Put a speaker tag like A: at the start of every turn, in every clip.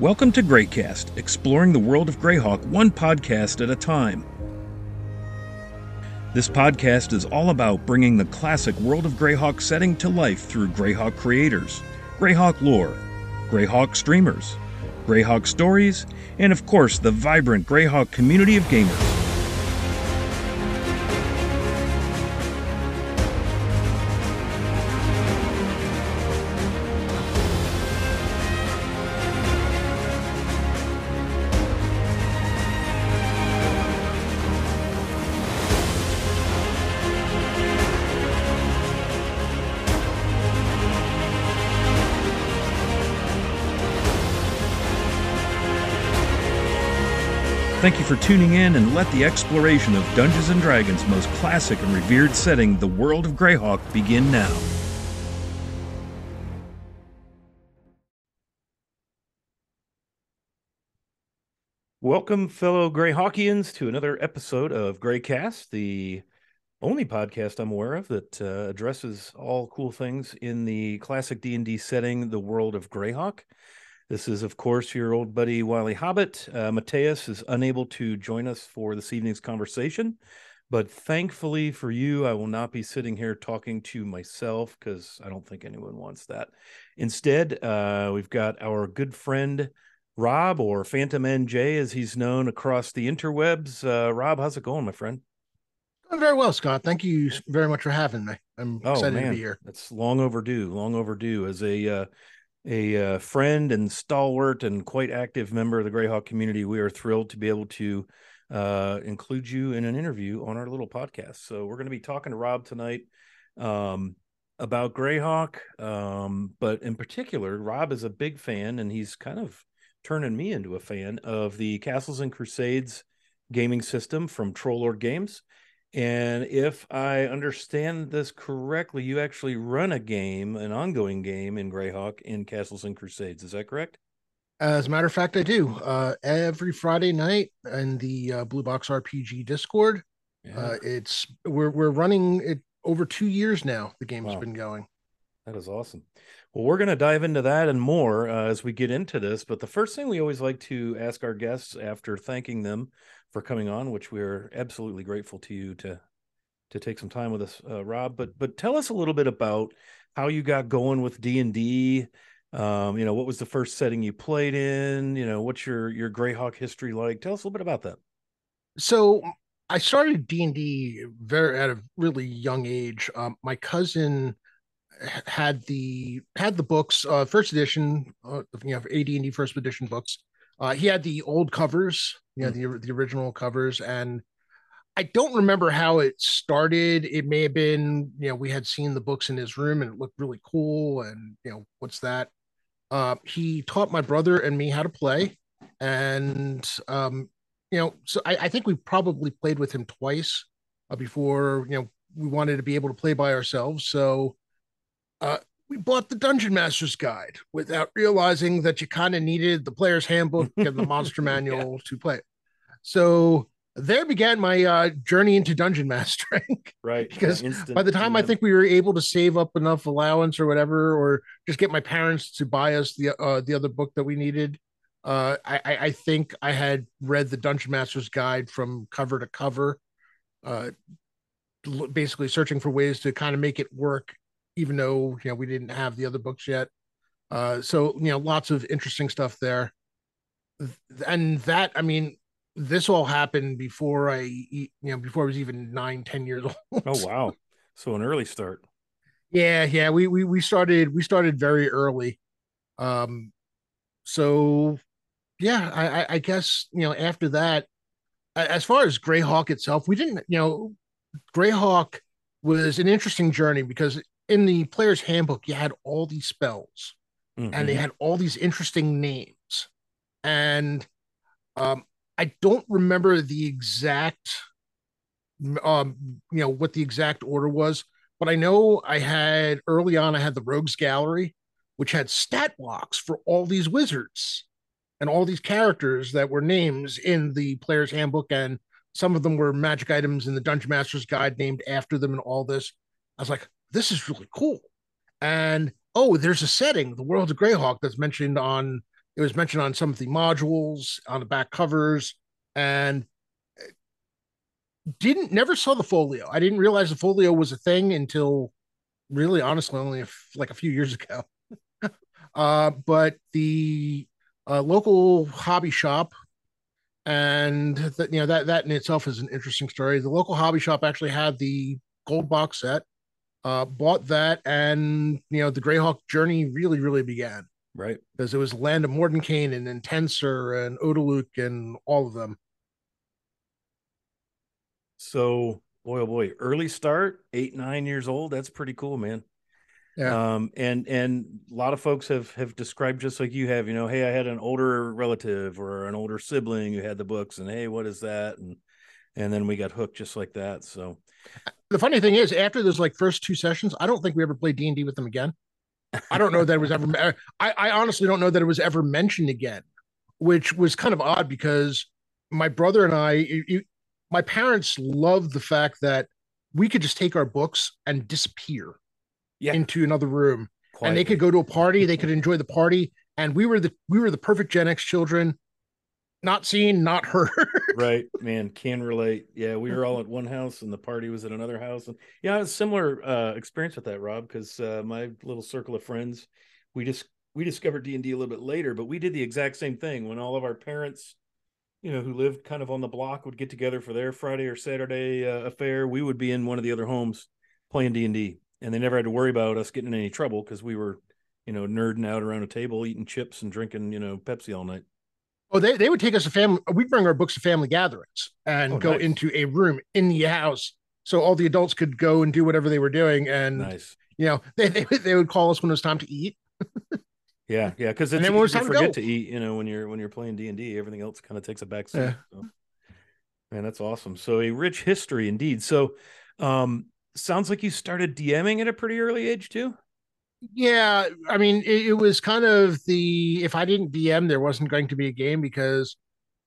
A: Welcome to Greycast, exploring the world of Greyhawk one podcast at a time. This podcast is all about bringing the classic World of Greyhawk setting to life through Greyhawk creators, Greyhawk lore, Greyhawk streamers, Greyhawk stories, and of course the vibrant Greyhawk community of gamers. Thank you for tuning in and let the exploration of Dungeons and Dragons' most classic and revered setting, the world of Greyhawk, begin now. Welcome, fellow Greyhawkians, to another episode of Greycast, the only podcast I'm aware of that uh, addresses all cool things in the classic D&D setting, the world of Greyhawk. This is, of course, your old buddy Wilyhobbit. Uh, Mateus is unable to join us for this evening's conversation, but thankfully for you, I will not be sitting here talking to myself because I don't think anyone wants that. Instead, uh, we've got our good friend Rob, or Phantom NJ, as he's known across the interwebs. Uh, Rob, how's it going, my friend?
B: Very well, Scott. Thank you very much for having me. I'm oh, excited man. to be here.
A: It's long overdue. Long overdue. As a uh, a uh, friend and stalwart and quite active member of the Greyhawk community, we are thrilled to be able to uh, include you in an interview on our little podcast. So we're going to be talking to Rob tonight um, about Greyhawk, um, but in particular, Rob is a big fan, and he's kind of turning me into a fan of the Castles and Crusades gaming system from Troll Games. And if I understand this correctly, you actually run a game, an ongoing game in Greyhawk in Castles and Crusades. Is that correct?
B: As a matter of fact, I do. Uh, every Friday night in the uh, Blue Box RPG Discord. Yeah. Uh, it's we're we're running it over two years now. The game's wow. been going.
A: That is awesome. Well, we're going to dive into that and more uh, as we get into this. But the first thing we always like to ask our guests after thanking them for coming on, which we're absolutely grateful to you to to take some time with us, uh, Rob. But but tell us a little bit about how you got going with D and D. Um, you know, what was the first setting you played in? You know, what's your your Greyhawk history like? Tell us a little bit about that.
B: So I started D and D very at a really young age. Um, my cousin had the had the books, uh, first edition, uh, you know, AD and D first edition books. Uh, he had the old covers, you know, mm. the the original covers, and I don't remember how it started. It may have been, you know, we had seen the books in his room and it looked really cool, and you know, what's that? Uh, he taught my brother and me how to play, and um, you know, so I, I think we probably played with him twice uh, before, you know, we wanted to be able to play by ourselves. So uh, we bought the Dungeon Master's Guide without realizing that you kind of needed the player's handbook and the monster manual yeah. to play. So there began my uh, journey into dungeon mastering.
A: Right.
B: because yeah, by the time I think we were able to save up enough allowance or whatever, or just get my parents to buy us the uh, the other book that we needed, uh, I, I think I had read the Dungeon Master's Guide from cover to cover, uh, basically searching for ways to kind of make it work even though you know we didn't have the other books yet. Uh, so you know, lots of interesting stuff there. And that, I mean, this all happened before I, you know, before I was even nine, ten years old.
A: Oh wow! So an early start.
B: Yeah, yeah. We we we started we started very early. Um, so yeah, I I guess you know after that, as far as Greyhawk itself, we didn't you know Greyhawk was an interesting journey because in the player's handbook, you had all these spells mm-hmm. and they mm-hmm. had all these interesting names. And um, I don't remember the exact, um, you know, what the exact order was, but I know I had early on, I had the Rogues Gallery, which had stat blocks for all these wizards and all these characters that were names in the player's handbook. And some of them were magic items in the Dungeon Master's Guide named after them and all this. I was like, this is really cool. And oh, there's a setting, the world of Greyhawk, that's mentioned on It was mentioned on some of the modules, on the back covers, and didn't never saw the folio. I didn't realize the folio was a thing until really honestly only a, like a few years ago. uh, but the uh, local hobby shop and you know that that in itself is an interesting story. The local hobby shop actually had the gold box set. Uh, bought that, and you know the Greyhawk journey really, really began.
A: Right,
B: because it was Land of Mordenkainen and Intenser and Otiluke and all of them.
A: So, boy, oh boy, early start, eight, nine years old. That's pretty cool, man. Yeah. Um, and and a lot of folks have have described just like you have, you know, hey, I had an older relative or an older sibling who had the books, and hey, what is that? And and then we got hooked just like that. So
B: the funny thing is, after those like first two sessions, I don't think we ever played D and D with them again. I don't know that it was ever. I, I honestly don't know that it was ever mentioned again, which was kind of odd because my brother and I, my parents loved the fact that we could just take our books and disappear yeah. into another room Quietly. and they could go to a party they could enjoy the party and we were the we were the perfect gen x children not seen not heard
A: right man can relate yeah we were all at one house and the party was at another house and yeah a similar uh experience with that rob because uh my little circle of friends we just we discovered d&d a little bit later but we did the exact same thing when all of our parents you know, who lived kind of on the block would get together for their Friday or Saturday uh, affair. We would be in one of the other homes playing D and D, and they never had to worry about us getting in any trouble because we were, you know, nerding out around a table, eating chips and drinking, you know, Pepsi all night.
B: Oh, they, they would take us to family. We'd bring our books to family gatherings and oh, go nice. into a room in the house, so all the adults could go and do whatever they were doing. And nice. you know, they, they they would call us when it was time to eat.
A: Yeah, yeah, because it's and then you forget to, to, eat. You know, when you're when you're playing D and D, everything else kind of takes a back seat. Yeah. So. Man, that's awesome. So a rich history indeed. So, um, sounds like you started DMing at a pretty early age too.
B: Yeah, I mean, it, it was kind of the if I didn't DM, there wasn't going to be a game because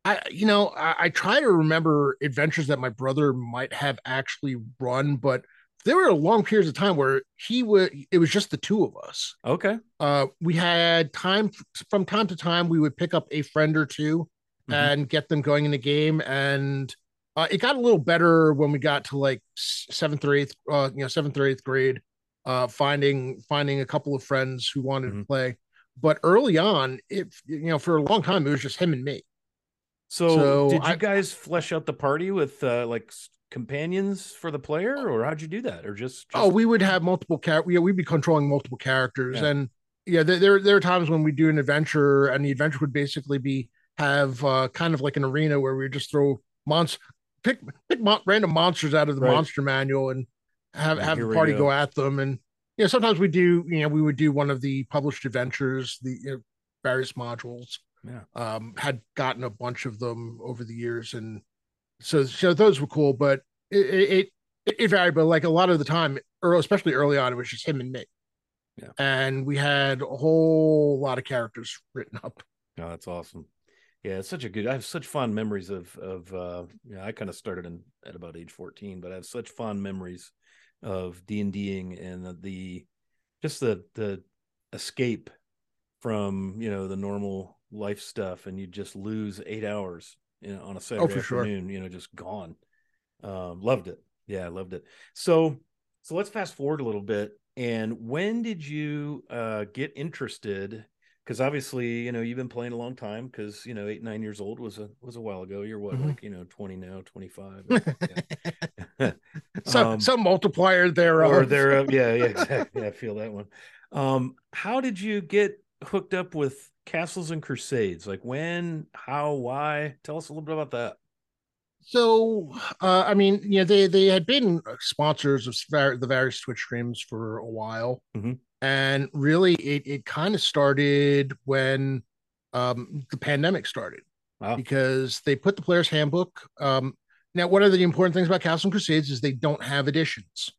B: I, you know, I, I try to remember adventures that my brother might have actually run, but there were long periods of time where he would it was just the two of us.
A: Okay.
B: Uh we had time from time to time we would pick up a friend or 2 mm-hmm. and get them going in the game and uh, it got a little better when we got to like seventh or eighth uh you know seventh or eighth grade uh finding finding a couple of friends who wanted mm-hmm. to play but early on if you know for a long time it was just him and me
A: so, so did you guys flesh out the party with uh, like companions for the player, or how'd you do that, or just,
B: just... oh, we would have multiple characters. Yeah, we'd be controlling multiple characters, yeah. and yeah, there there are times when we do an adventure, and the adventure would basically be have uh, kind of like an arena where we just throw monsters, pick pick mo- random monsters out of the right. monster manual, and have have the party go. go. at them, and you know sometimes we do you know we would do one of the published adventures, the you know, various modules.
A: Yeah,
B: um, had gotten a bunch of them over the years, and so so those were cool, but it it, it varied. But like a lot of the time, early, especially early on, it was just him and me.
A: Yeah.
B: And we had a whole lot of characters written up.
A: Oh, that's awesome. Yeah, it's such a good. I have such fond memories of of. uh Yeah, I kind of started in at about age fourteen, but I have such fond memories of D and Ding and the, just the the escape from you know the normal life stuff, and you just lose eight hours you know, on a Saturday oh, afternoon, sure. you know, just gone. Um, loved it. Yeah, I loved it. So, so let's fast forward a little bit. And when did you uh, get interested? Because obviously, you know, you've been playing a long time. Because you know, eight nine years old was a was a while ago. You're what, mm-hmm. like you know, twenty now, twenty five.
B: some um, some multiplier there.
A: Or there, yeah, yeah, exactly. Yeah, I feel that one. Um, how did you get hooked up with Castles and Crusades? Like when, how, why? Tell us a little bit about that.
B: So, uh, I mean, you know, they they had been sponsors of the various Twitch streams for a while,
A: mm-hmm.
B: And really, it it kind of started when um, the pandemic started wow. because they put the player's handbook. Um, now, one of the important things about castle and Crusades is they don't have editions.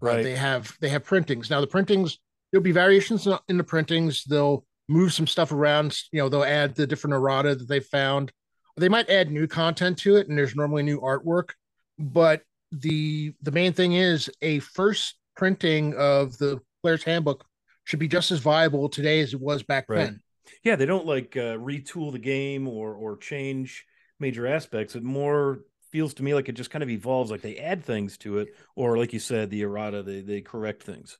A: Right.
B: Uh, they have they have printings. Now, the printings there'll be variations in the printings. They'll move some stuff around. You know, they'll add the different errata that they found. They might add new content to it, and there's normally new artwork. But the the main thing is a first printing of the player's handbook should be just as viable today as it was back right. then.
A: Yeah, they don't like uh, retool the game or or change major aspects. It more feels to me like it just kind of evolves. Like they add things to it, or like you said, the errata they they correct things.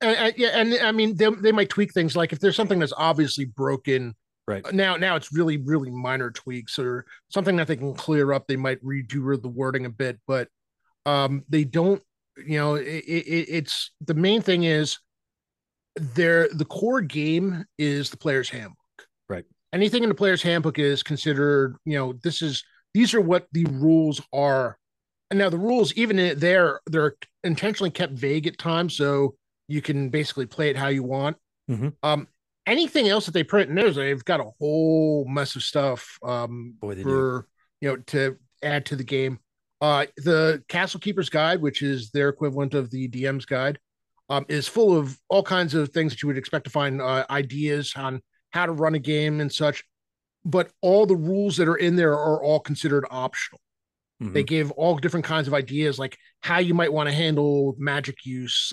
B: And, and yeah, and I mean they they might tweak things. Like if there's something that's obviously broken,
A: Right.
B: now now it's really really minor tweaks or something that they can clear up. They might redo the wording a bit, but um they don't. You know, it, it, it's the main thing is there the core game is the player's handbook.
A: Right.
B: Anything in the player's handbook is considered, you know, this is these are what the rules are. And now the rules, even there, they're intentionally kept vague at times, so you can basically play it how you want.
A: Mm-hmm.
B: Um, anything else that they print in there, they've got a whole mess of stuff um,
A: Boy, they
B: for you know to add to the game. Uh, the Castle Keeper's Guide, which is their equivalent of the DM's Guide, um, is full of all kinds of things that you would expect to find uh, ideas on how to run a game and such. But all the rules that are in there are all considered optional.
A: Mhm.
B: They give all different kinds of ideas, like how you might want to handle magic use.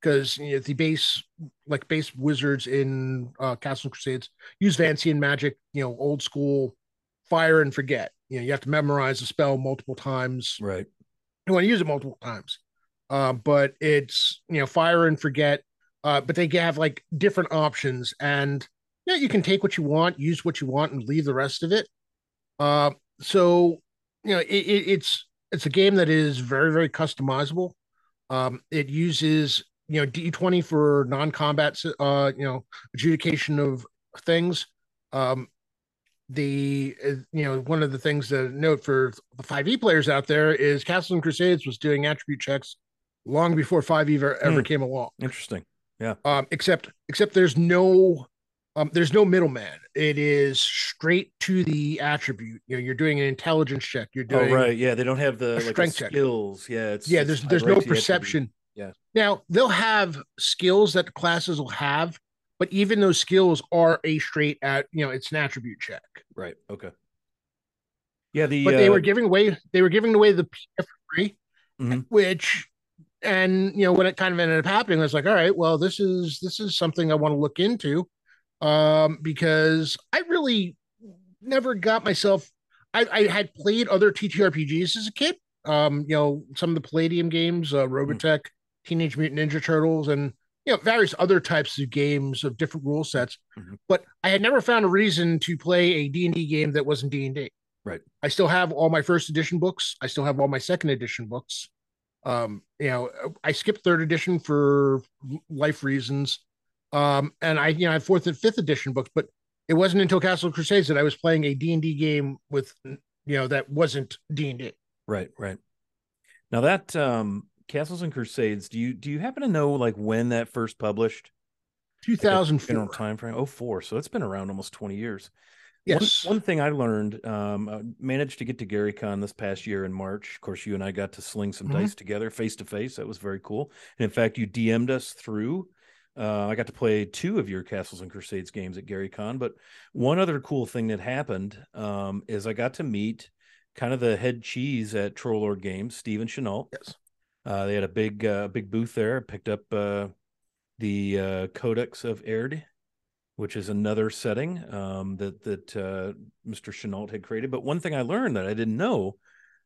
B: Because you know, the base, like base wizards in uh, Castle Crusades, use Vancian magic, you know, old school fire and forget. You know, you have to memorize the spell multiple times
A: Right.
B: you want to use it multiple times. Uh, but it's you know fire and forget. Uh, but they have like different options, and yeah, you can take what you want, use what you want, and leave the rest of it. Uh, so you know it, it, it's it's a game that is very very customizable. Um, it uses you know D twenty for non combat uh, you know adjudication of things. Um, the uh, you know one of the things to note for the 5e players out there is Castle and Crusades was doing attribute checks long before 5e ever, ever
A: Hmm.
B: came along.
A: Interesting. Yeah.
B: Um, except except there's no um, there's no middleman. It is straight to the attribute. You know, you're doing an intelligence check. You're
A: Oh
B: doing
A: right. Yeah, they don't have the like
B: strength check.
A: skills. Yeah. It's
B: yeah. There's
A: tied
B: there's
A: right
B: no
A: the attribute.
B: perception.
A: Yeah.
B: Now they'll have skills that classes will have, but even those skills are a straight at you know it's an attribute check.
A: Right. Okay. Yeah. The
B: but they
A: uh,
B: were giving away they were giving away the PF free,
A: Mhm.
B: which and you know when it kind of ended up happening, I was like, all right, well, this is this is something I want to look into, um, because I really never got myself. I, I had played other TTRPGs as a kid, um, you know, some of the Palladium games, uh, Robotech, Teenage Mutant Ninja Turtles, and you know various other types of games of different rule sets.
A: Mhm.
B: But I had never found a reason to play a D and D game that wasn't D and D.
A: Right.
B: I still have all my first edition books. I still have all my second edition books. Um, you know, I skipped third edition for life reasons. Um, and I, you know, I have fourth and fifth edition books, but it wasn't until Castle Crusades that I was playing a D&D game with, you know, that wasn't D&D.
A: Right, right. Now that um Castles and Crusades, do you do you happen to know like when that first published? Like a
B: 2004.
A: General time frame. Oh, four. So it's been around almost 20 years.
B: Yes.
A: One, one thing I learned, um, I managed to get to Gary Con this past year in March. Of course, you and I got to sling some
B: Mhm.
A: dice together face to face. That was very cool. And in fact, you DM'd us through. Uh, I got to play two of your Castles and Crusades games at Gary Con. But one other cool thing that happened um, is I got to meet kind of the head cheese at Troll Lord Games, Stephen Chenault.
B: yes.
A: Uh, they had a big, uh, big booth there. Picked up uh, the uh, Codex of Aihrde, which is another setting um, that that uh, Mr. Chenault had created. But one thing I learned that I didn't know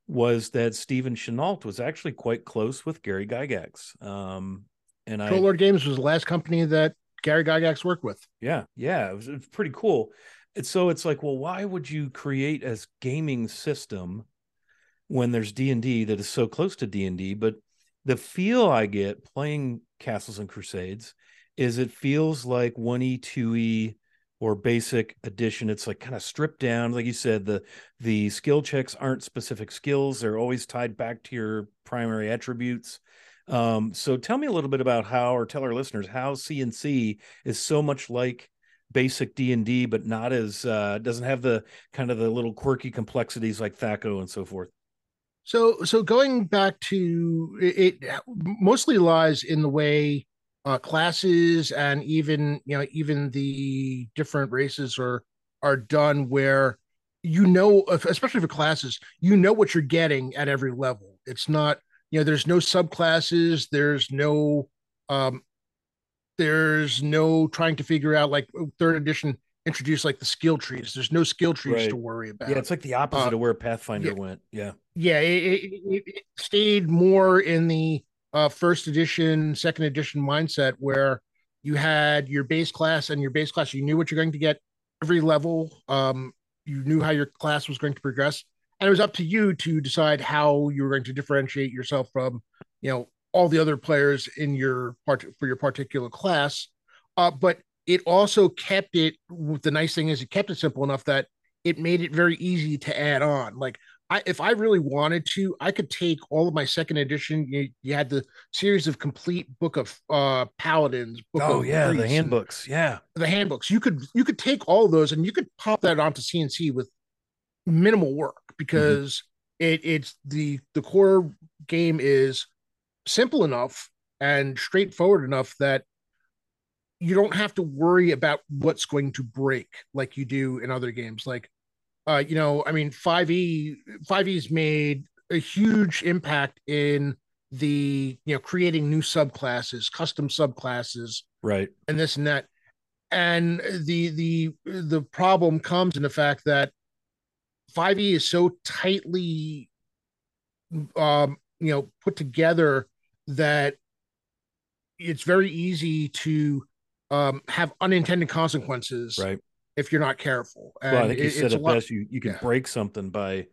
A: was that Stephen Chenault was actually quite close with Gary Gygax. Um, and I,
B: Lord Games was the last company that Gary Gygax worked with.
A: yeah, yeah, it was, it was pretty cool. And so it's like, well, why would you create a gaming system when there's D and D that is so close to D and D? But the feel I get playing Castles and Crusades is it feels like one E, two E, or basic edition. It's like kind of stripped down, like you said. the The skill checks aren't specific skills; they're always tied back to your primary attributes. Um, so tell me a little bit about how, or tell our listeners how CNC is so much like basic D and D, but not as uh, doesn't have the kind of the little quirky complexities like THAC0 and so forth.
B: So, so going back to it, it mostly lies in the way uh, classes and even you know even the different races are are done, where you know, especially for classes, you know what you're getting at every level. It's not you know, there's no subclasses, there's no um, there's no trying to figure out like third edition introduce like the skill trees. There's no skill trees
A: Right.
B: to worry about.
A: Yeah, it's like the opposite
B: Uh,
A: of where Pathfinder
B: yeah.
A: went. Yeah.
B: yeah, it, it, it, stayed more in the uh, first edition, second edition mindset where you had your base class and your base class. You knew what you're going to get every level. Um, you knew how your class was going to progress, and it was up to you to decide how you were going to differentiate yourself from, you know, all the other players in your part for your particular class. Uh, but it also kept it. The nice thing is, it kept it simple enough that it made it very easy to add on. Like I, if I really wanted to, I could take all of my second edition. You, you had the series of complete book of uh paladins. Book
A: Oh
B: of
A: yeah, the handbooks. Yeah.
B: the handbooks. You could you could take all those and you could pop that onto CNC with minimal work because it it's the the core game is simple enough and straightforward enough that you don't have to worry about what's going to break like you do in other games like uh you know i mean 5e 5e's made a huge impact in the you know creating new subclasses custom subclasses
A: Right.
B: and this and that and the the the problem comes in the fact that 5e is so tightly um you know put together that it's very easy to um have unintended consequences
A: Right.
B: if you're not careful and
A: well, I think you
B: it-
A: said it best. You you can
B: yeah.
A: break something by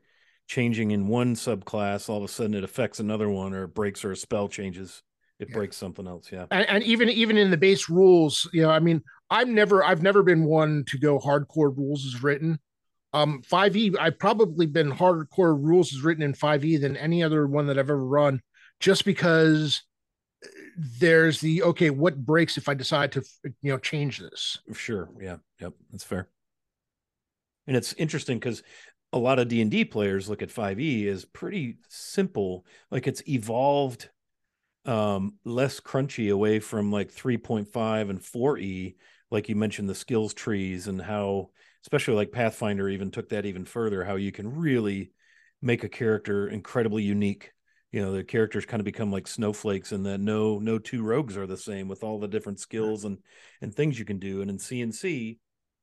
A: changing in one subclass. All of a sudden, it affects another one, or it breaks, or a spell changes. It
B: Yeah.
A: breaks something else. Yeah.
B: and, and even even in the base rules you know i mean i've never i've never been one to go hardcore rules as written um 5e i've probably been hardcore rules as written in 5e than any other one that i've ever run just because there's the okay what breaks if i decide to you know change this
A: Sure. Yeah. Yep. That's fair. And it's interesting because a lot of D and D players look at 5e as pretty simple. Like it's evolved um less crunchy away from like 3.5 and 4e like you mentioned the skills trees and how especially like pathfinder even took that even further how you can really make a character incredibly unique you know the characters kind of become like snowflakes and that no no two rogues are the same with all the different skills and and things you can do. And in cnc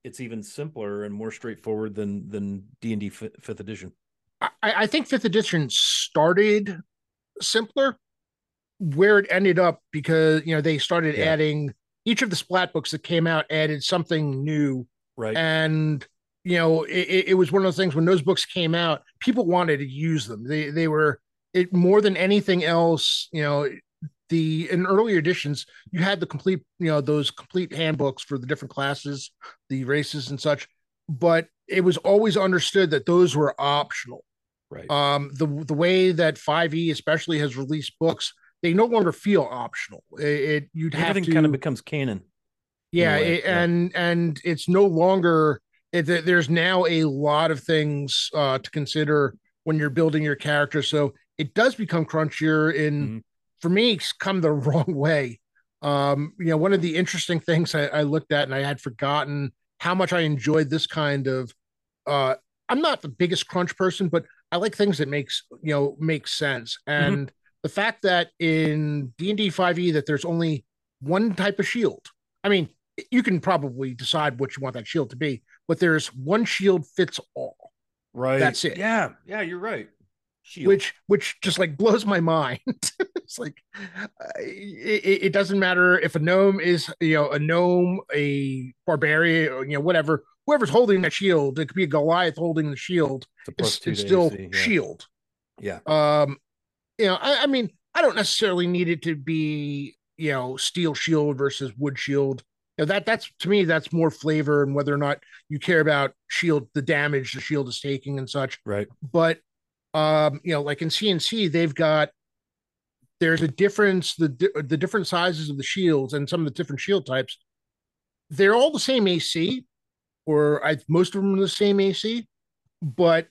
A: it's even simpler and more straightforward than than d&d fi- fifth edition.
B: I i think fifth edition started simpler where it ended up because you know they started
A: Yeah.
B: adding each of the splat books that came out added something new.
A: Right.
B: And you know it, it was one of those things when those books came out people wanted to use them. They they were it more than anything else you know the in earlier editions you had the complete you know those complete handbooks for the different classes the races and such but it was always understood that those were optional.
A: Right.
B: Um the the way that 5e especially has released books they no longer feel optional. It, it you'd have
A: everything
B: to
A: kind of becomes canon.
B: Yeah,
A: in a way,
B: it-
A: yeah.
B: and and it's no longer it, there's now a lot of things uh to consider when you're building your character. So it does become crunchier in
A: Mhm.
B: for me it's come the wrong way. Um you know one of the interesting things I, I looked at and i had forgotten how much i enjoyed this kind of uh i'm not the biggest crunch person but i like things that makes you know make sense. And the fact that in d&d 5e that there's only one type of shield. I mean you can probably decide what you want that shield to be but there's one shield fits all.
A: Right.
B: That's it.
A: yeah. Yeah you're right Shield.
B: which which just like blows my mind. It's like uh, it, it doesn't matter if a gnome is you know a gnome a barbarian or you know whatever whoever's holding that shield it could be a goliath holding the shield
A: it's,
B: it's, it's still
A: yeah.
B: shield.
A: Yeah.
B: Um you know I, I mean i don't necessarily need it to be you know steel shield versus wood shield. You know, that that's to me that's more flavor and whether or not you care about shield the damage the shield is taking and such.
A: Right.
B: But um you know like in cnc they've got there's a difference the the different sizes of the shields and some of the different shield types. They're all the same ac or I, most of them are the same ac but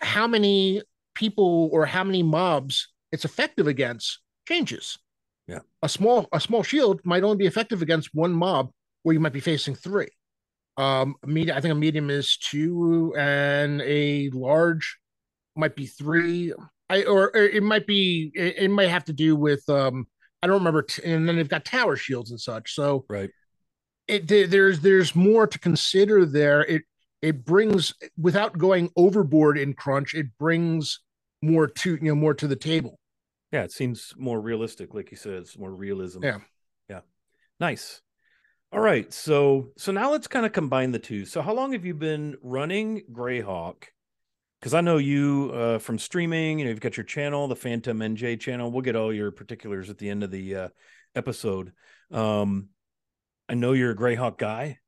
B: how many people or how many mobs it's effective against changes.
A: Yeah.
B: a small a small shield might only be effective against one mob where you might be facing three. Um medium i think a medium is two and a large might be three i or, or it might be it, it might have to do with um i don't remember t- and then they've got tower shields and such so
A: right
B: it, there's there's more to consider there. It it brings without going overboard in crunch. It brings more to you know more to the table.
A: Yeah, it seems more realistic, like you said. It's more realism.
B: Yeah,
A: yeah, nice. All right, so so now let's kind of combine the two. So, how long have you been running Greyhawk? Because I know you uh, from streaming. You know, you've got your channel, the Phantom NJ channel. We'll get all your particulars at the end of the uh, episode. Um, I know you're a Greyhawk guy.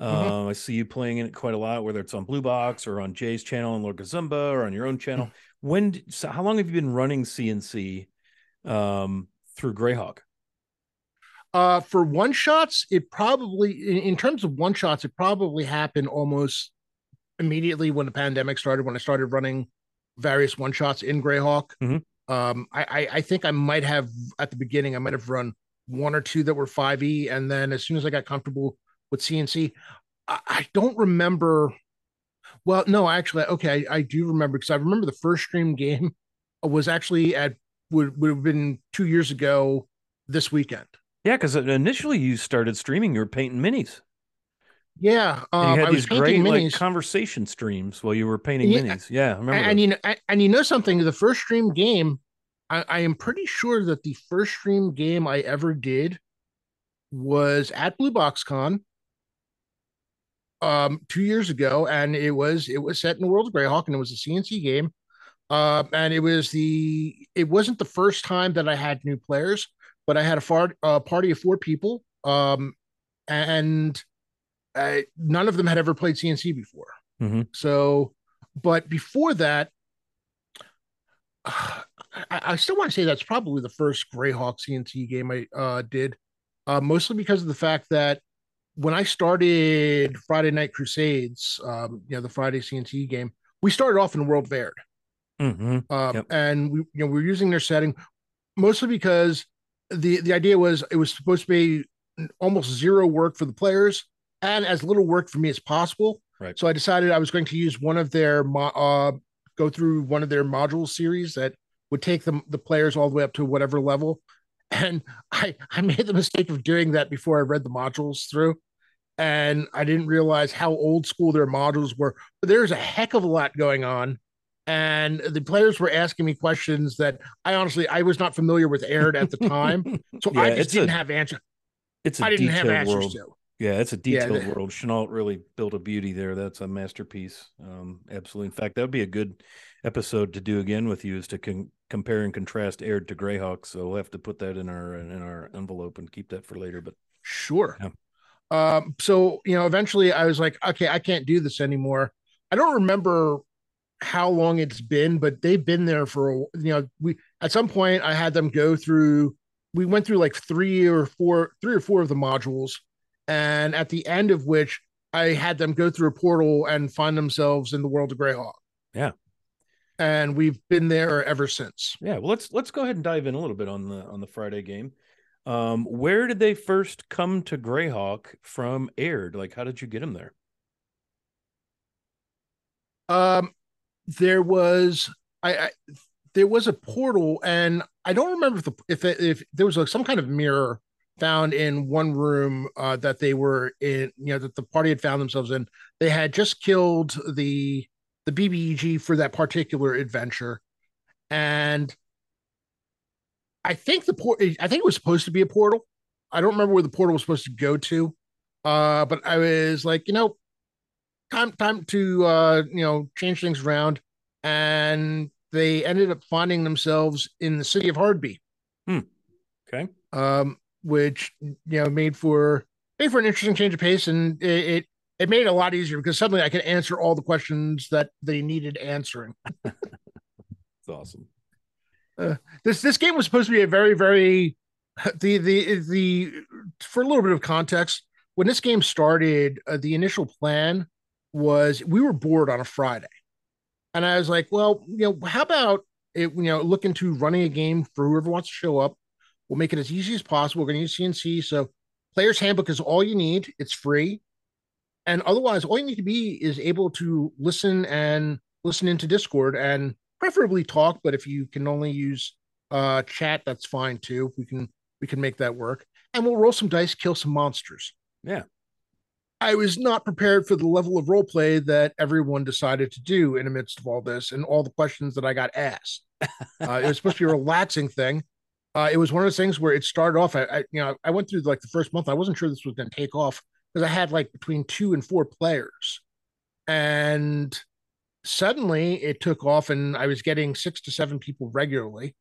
A: Mm-hmm. Uh, I see you playing in it quite a lot, whether it's on Blue Box or on Jay's channel and Lord Gazumba or on your own channel. Mm-hmm. When? So how long have you been running CNC um, through Greyhawk?
B: Uh, for one shots, it probably, in, in terms of one shots, it probably happened almost immediately when the pandemic started. When I started running various one shots in Greyhawk, mm-hmm. um, I, I, I think I might have at the beginning I might have run one or two that were 5e and then as soon as i got comfortable with cnc i, I don't remember well no actually okay i, I do remember because i remember the first stream game was actually at would, would have been two years ago this weekend
A: yeah because initially you started streaming you were painting minis
B: yeah,
A: um, you had these great minis. like conversation streams while you were painting yeah, minis. Yeah, I remember.
B: And, and you know, and you know something. The first stream game I, I am pretty sure that the first stream game I ever did was at Blue Box Con um two years ago and it was it was set in the world of greyhawk and it was a cnc game uh, and it was the it wasn't the first time that i had new players but i had a far, uh, party of four people um and uh, none of them had ever played cnc before mm-hmm. so but before that uh, I, I still want to say that's probably the first Greyhawk CNC game I uh, did, uh, mostly because of the fact that when I started Friday Night Crusades, um, you know, the Friday CNC game, we started off in World Verd. Mm-hmm. Uh, yep. And we, you know, we were using their setting mostly because the the idea was it was supposed to be almost zero work for the players and as little work for me as possible.
A: Right.
B: So I decided I was going to use one of their uh, go through one of their module series that would take the, the players all the way up to whatever level. And I, I made the mistake of doing that before I read the modules through. And I didn't realize how old school their modules were. But there's a heck of a lot going on. And the players were asking me questions that I honestly I was not familiar with Aihrde at the time. So yeah, I just didn't a, have answers.
A: It's a I didn't have answers world. to. Yeah, it's a detailed yeah, world. Chenault really built a beauty there. That's a masterpiece. Um, absolutely. In fact, that would be a good episode to do again with you is to con- compare and contrast Aihrde to Greyhawk. So we'll have to put that in our in our envelope and keep that for later. But
B: sure. Yeah. Um, so you know, eventually I was like, okay, I can't do this anymore. I don't remember how long it's been, but they've been there for a, you know, we at some point I had them go through we went through like three or four three or four of the modules and at the end of which I had them go through a portal and find themselves in the world of Greyhawk.
A: Yeah.
B: And we've been there ever since.
A: Yeah. Well, let's let's go ahead and dive in a little bit on the on the Friday game. Um, where did they first come to Greyhawk from Aihrde? Like, how did you get them there?
B: Um, there was I, I there was a portal, and I don't remember if the if if there was a, some kind of mirror found in one room uh, that they were in, you know, that the party had found themselves in. They had just killed the the BBEG for that particular adventure, and I think the port. I think it was supposed to be a portal. I don't remember where the portal was supposed to go to, uh, but I was like, you know, time time to uh, you know change things around, and they ended up finding themselves in the city of Hardby.
A: Hmm. Okay.
B: Um, which you know made for made for an interesting change of pace, and it, it it made it a lot easier because suddenly I could answer all the questions that they needed answering.
A: It's awesome.
B: Uh, this this game was supposed to be a very very the the the for a little bit of context when this game started uh, the initial plan was we were bored on a Friday and I was like well you know how about it you know look into running a game for whoever wants to show up We'll make it as easy as possible. We're going to use CNC. So, Player's Handbook is all you need. It's free. And otherwise, all you need to be is able to listen and listen into Discord and preferably talk. But if you can only use uh, chat, that's fine too. We can we can make that work. And we'll roll some dice, kill some monsters.
A: Yeah.
B: I was not prepared for the level of role play that everyone decided to do in the midst of all this and all the questions that I got asked. Uh, it was supposed to be a relaxing thing. Uh, it was one of those things where it started off. I, I, you know, I went through like the first month. I wasn't sure this was going to take off because I had like between two and four players, and suddenly it took off, and I was getting six to seven people regularly.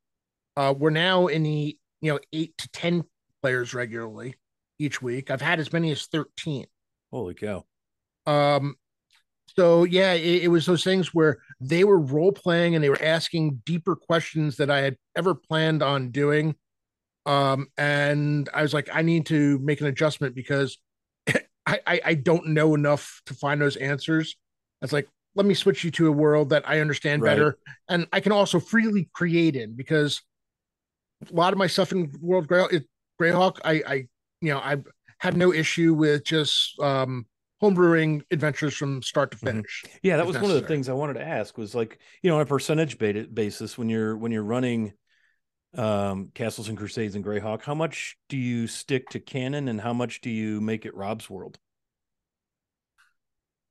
B: Uh, we're now in the you know eight to ten players regularly each week. I've had as many as thirteen.
A: Holy cow!
B: Um, so yeah, it, it, was those things where they were role playing and they were asking deeper questions that I had ever planned on doing. Um, and I was like, I need to make an adjustment because I, I, I don't know enough to find those answers. It's like, let me switch you to a world that I understand right. better, and I can also freely create in because a lot of my stuff in World Grey, Greyhawk, I, I, you know, I have no issue with just um homebrewing adventures from start to mm-hmm. finish.
A: Mm-hmm. Yeah, that was necessary. one of the things I wanted to ask was like, you know, on a percentage basis when you're when you're running um Castles and Crusades and Greyhawk, how much do you stick to canon and how much do you make it Rob's world?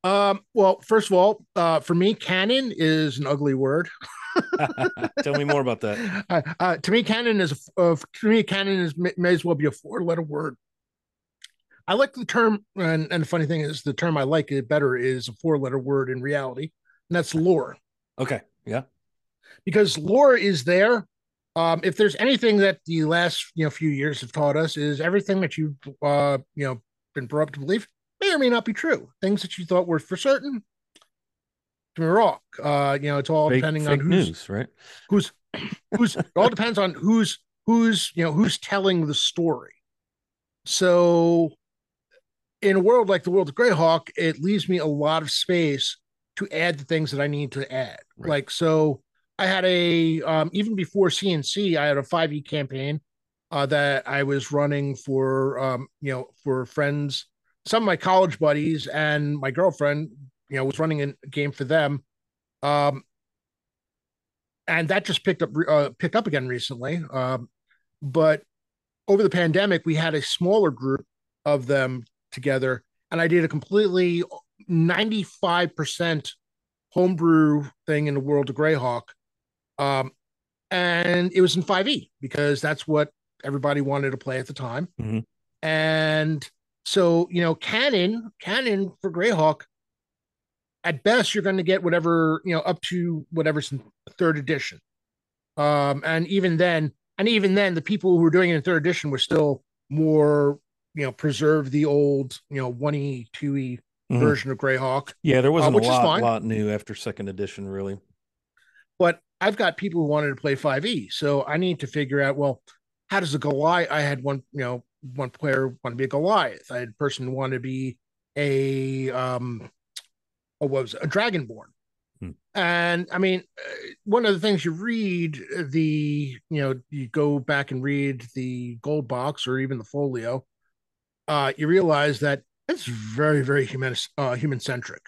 B: Um, well, first of all, uh, for me, canon is an ugly word.
A: Tell me more about that.
B: Uh, uh, to me, canon is uh, to me, canon is may, may as well be a four-letter word. I like the term, and, and the funny thing is, the term I like it better is a four letter word in reality, and that's lore.
A: Okay. Yeah.
B: Because lore is there. Um, if there's anything that the last you know few years have taught us is everything that you've uh, you know been brought up to believe may or may not be true. Things that you thought were for certain to be wrong. Uh, you know, it's all fake, depending on who's
A: news, right?
B: Who's who's it all depends on who's who's you know who's telling the story. So in a world like the world of Greyhawk, it leaves me a lot of space to add the things that I need to add. Right. Like so, I had a um, even before CNC, I had a 5e campaign uh, that I was running for um, you know for friends, some of my college buddies, and my girlfriend. You know, was running a game for them, um, and that just picked up uh, picked up again recently. Um, but over the pandemic, we had a smaller group of them together and I did a completely 95% homebrew thing in the world of Greyhawk. Um, and it was in 5e because that's what everybody wanted to play at the time. Mm-hmm. And so, you know, canon, canon for Greyhawk, at best, you're going to get whatever, you know, up to whatever's in third edition. Um, and even then, and even then, the people who were doing it in third edition were still more you know preserve the old you know one e two e mm-hmm. version of Greyhawk.
A: Yeah, there wasn't uh, a lot, lot new after second edition, really.
B: But I've got people who wanted to play five e, so I need to figure out well, how does a Goliath? I had one, you know, one player want to be a Goliath. I had a person want to be a um, what was it? a Dragonborn. Hmm. And I mean, uh, one of the things you read the, you know, you go back and read the gold box or even the folio, uh, you realize that it's very, very human, uh, human centric.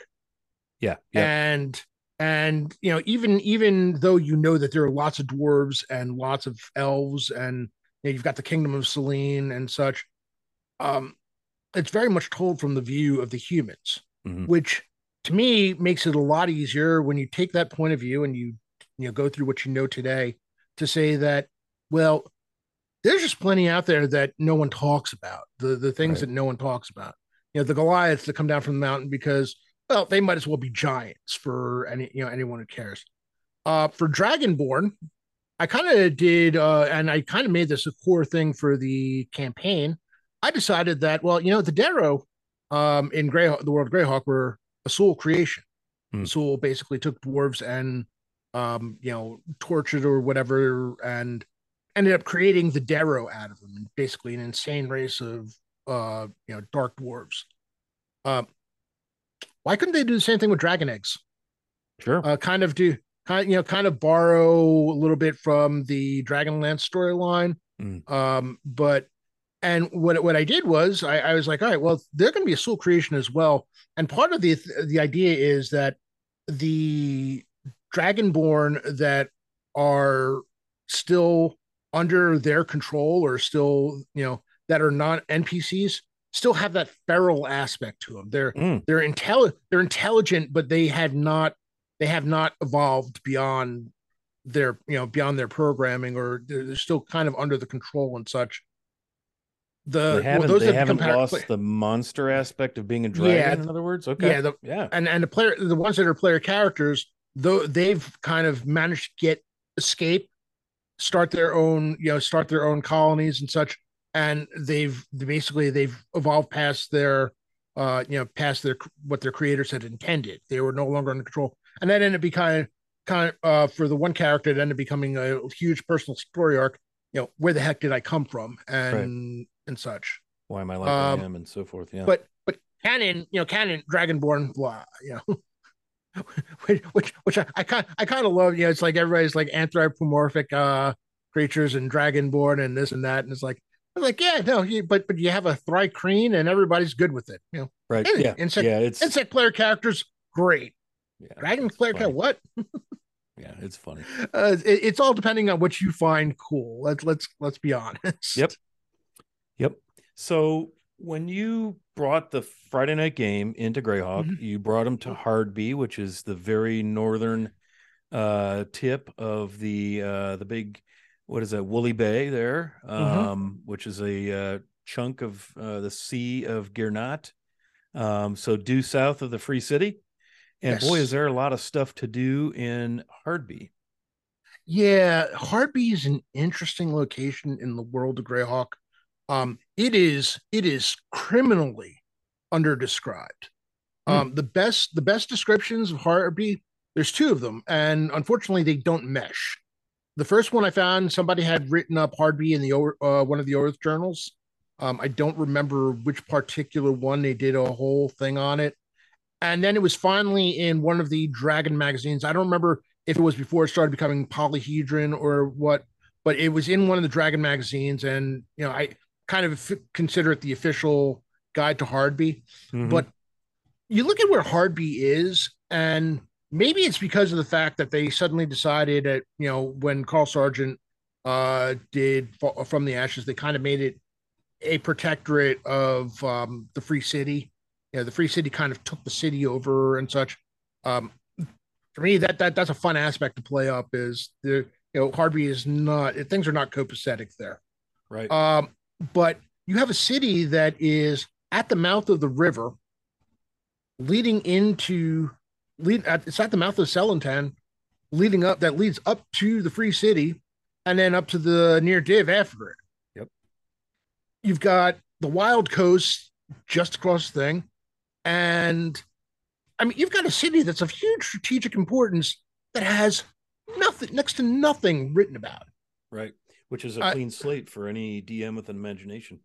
A: Yeah, yeah.
B: And and you know, even even though you know that there are lots of dwarves and lots of elves, and you know, you've got the kingdom of Celene and such, um, it's very much told from the view of the humans, mm-hmm. which to me makes it a lot easier when you take that point of view and you you know go through what you know today to say that well there's just plenty out there that no one talks about. The the things right. that no one talks about. You know, the Goliaths that come down from the mountain because well, they might as well be giants for any you know anyone who cares. Uh, for Dragonborn, I kind of did, uh, and I kind of made this a core thing for the campaign. I decided that well, you know, the Derro um, in Greyhawk, the world of Greyhawk, were a Suel creation. Mm. Suel basically took dwarves and um, you know tortured or whatever, and ended up creating the Derro out of them, basically an insane race of uh, you know dark dwarves. Uh, why couldn't they do the same thing with dragon eggs?
A: Sure.
B: Uh, kind of do kind you know kind of borrow a little bit from the Dragonlance storyline. Mm. Um, but and what what I did was I, I was like, all right, well, they're going to be a Suel creation as well. And part of the the idea is that the Dragonborn that are still under their control or still, you know, that are not NPCs still have that feral aspect to them. They're
A: Mm.
B: they're intelligent they're intelligent, but they had not they have not evolved beyond their you know beyond their programming or they're, they're still kind of under the control and such. The
A: They haven't,
B: those
A: they haven't lost the monster aspect of being a dragon,
B: Yeah,
A: in other words? Okay.
B: yeah, the,
A: yeah.
B: and and the player the ones that are player characters though they've kind of managed to get escape start their own you know start their own colonies and such and they've basically they've evolved past their uh you know past their what their creators had intended they were no longer under control and that ended up becoming kind of uh for the one character it ended up becoming a huge personal story arc you know where the heck did i come from and and such
A: Why am I like
B: Um,
A: I am and so forth? Yeah.
B: but but canon, you know, canon Dragonborn, blah, you know. which which which I, I kind I kind of love, you know, it's like everybody's like anthropomorphic uh creatures and dragonborn and this and that. And it's like I'm like, yeah, no, you, but but you have a Thri-kreen and everybody's good with it. You know,
A: right. Yeah.
B: insect-
A: yeah. It's
B: insect player characters, great.
A: yeah,
B: Dragon player character, what?
A: Yeah. It's funny.
B: Uh, it, it's all depending on what you find cool. Let's let's let's be honest.
A: Yep. Yep. So when you brought the Friday night game into Greyhawk,
B: Mhm.
A: you brought them to Hardby, which is the very northern uh tip of the uh the big what is that Woolly Bay there, um, which is a uh, chunk of uh, the Sea of Gearnat. Um, so due south of the Free City. And boy, is there a lot of stuff to do in Hardby.
B: Yeah, Hardby is an interesting location in the world of Greyhawk. Um, it is it is criminally underdescribed.
A: Hmm.
B: Um, the best the best descriptions of Hardby, there's two of them, and unfortunately they don't mesh. The first one I found somebody had written up Hardby in the uh, one of the Oerth journals. Um, I don't remember which particular one they did a whole thing on it, and then it was finally in one of the Dragon magazines. I don't remember if it was before it started becoming polyhedron or what, but it was in one of the Dragon magazines, and you know I kind of f- consider it the official guide to Hardby.
A: Mhm.
B: But you look at where Hardby is, and maybe it's because of the fact that they suddenly decided that you know when Carl Sargent uh, did from the Ashes, they kind of made it a protectorate of um, the Free City. You know, the Free City kind of took the city over and such. Um, for me, that that that's a fun aspect to play up. Is the you know Hardby is not things are not copacetic there.
A: right.
B: Um, but you have a city that is at the mouth of the river, leading into lead. At, it's at the mouth of Selintan, leading up that leads up to the free city, and then up to the Nyr Dyv after it.
A: Yep.
B: You've got the wild coast just across the thing, and I mean you've got a city that's of huge strategic importance that has nothing next to nothing written about.
A: Right. Which is a clean slate for any DM with an imagination.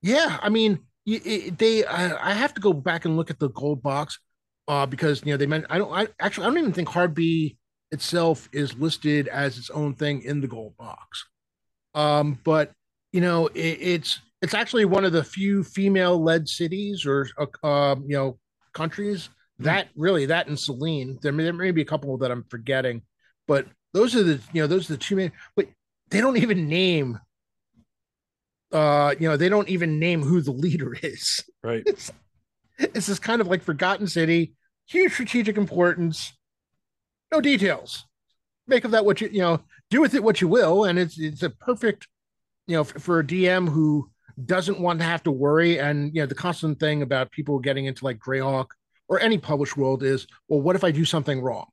B: Yeah, I mean, it, they. I, I have to go back and look at the gold box, uh, because you know they meant. I don't. I actually, I don't even think Hardby itself is listed as its own thing in the gold box. Um, but you know, it, it's it's actually one of the few female-led cities or uh, um, you know countries that really that and Celene. There may, there may be a couple that I'm forgetting, but those are the you know those are the two main. But they don't even name uh you know they don't even name who the leader is
A: Right.
B: it's it's this kind of like forgotten city huge strategic importance no details make of that what you you know do with it what you will and it's it's a perfect you know f- for a dm who doesn't want to have to worry and you know the constant thing about people getting into like greyhawk or any published world is well what if i do something wrong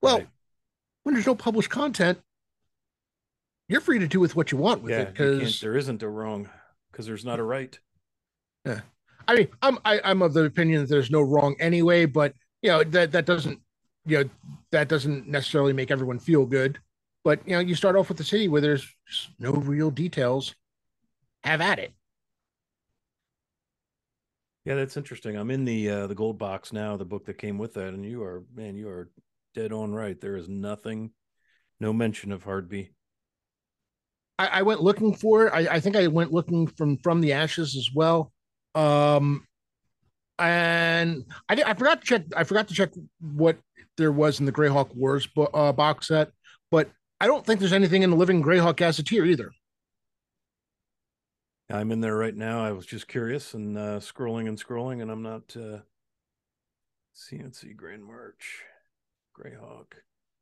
B: well
A: Right.
B: when there's no published content you're free to do with what you want with
A: yeah.
B: it because
A: there isn't a wrong because there's not a right. Yeah.
B: I mean, I'm I, I'm of the opinion that there's no wrong anyway, but you know that that doesn't you know that doesn't necessarily make everyone feel good. But you know, you start off with the city where there's no real details. Have at it.
A: Yeah, that's interesting. I'm in the uh the gold box now, the book that came with that, and you are man, you are dead on right. There is nothing, no mention of Hardby.
B: I, I went looking for it. I, I think I went looking from from the ashes as well. Um, and I I forgot to check. I forgot to check what there was in the Greyhawk Wars bo- uh, box set, but I don't think there's anything in the Living Greyhawk Gazetteer either.
A: I'm in there right now. I was just curious and uh, scrolling and scrolling, and I'm not uh, CNC Gran March, Greyhawk,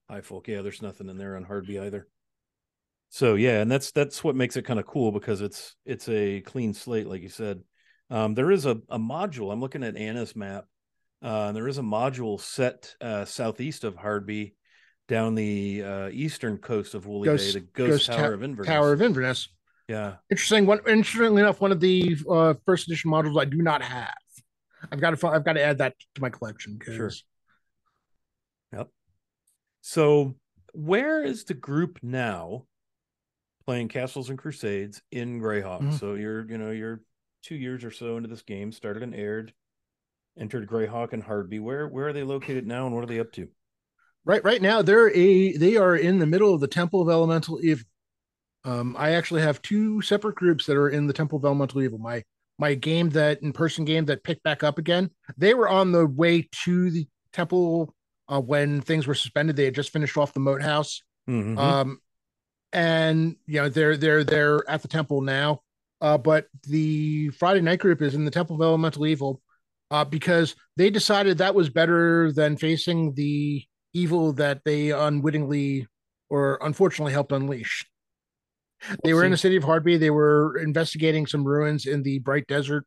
A: High Folk. Yeah, there's nothing in there on Hardby either. So yeah, and that's that's what makes it kind of cool because it's it's a clean slate, like you said. Um, there is a, a module. I'm looking at Anna's map. Uh, there is a module set uh, southeast of Hardby, down the uh, eastern coast of Woolly
B: Ghost-
A: Bay, the Ghost,
B: Ghost
A: Tower
B: Ta-
A: of Inverness.
B: Tower of Inverness.
A: yeah,
B: Interesting. One interestingly enough, one of the uh, first edition modules I do not have. I've got to I've got to add that to my collection because
A: Sure. Yep so, where is the group now playing Castles and Crusades in Greyhawk?
B: Mhm.
A: So you're, you know, you're two years or so into this game, started and Aihrde, entered Greyhawk and Hardby. Where where are they located now, and what are they up to?
B: right right now they're a they are in the middle of the Temple of Elemental Evil. Um, I actually have two separate groups that are in the Temple of Elemental Evil. My my game that in person game that picked back up again. They were on the way to the temple uh, when things were suspended. They had just finished off the moat house.
A: Mhm.
B: um and you know they're they're they're at the temple now. Uh but the friday night group is in the temple of elemental evil uh because they decided that was better than facing the evil that they unwittingly or unfortunately helped unleash. They were in the city of hardby they were investigating some ruins in the bright desert.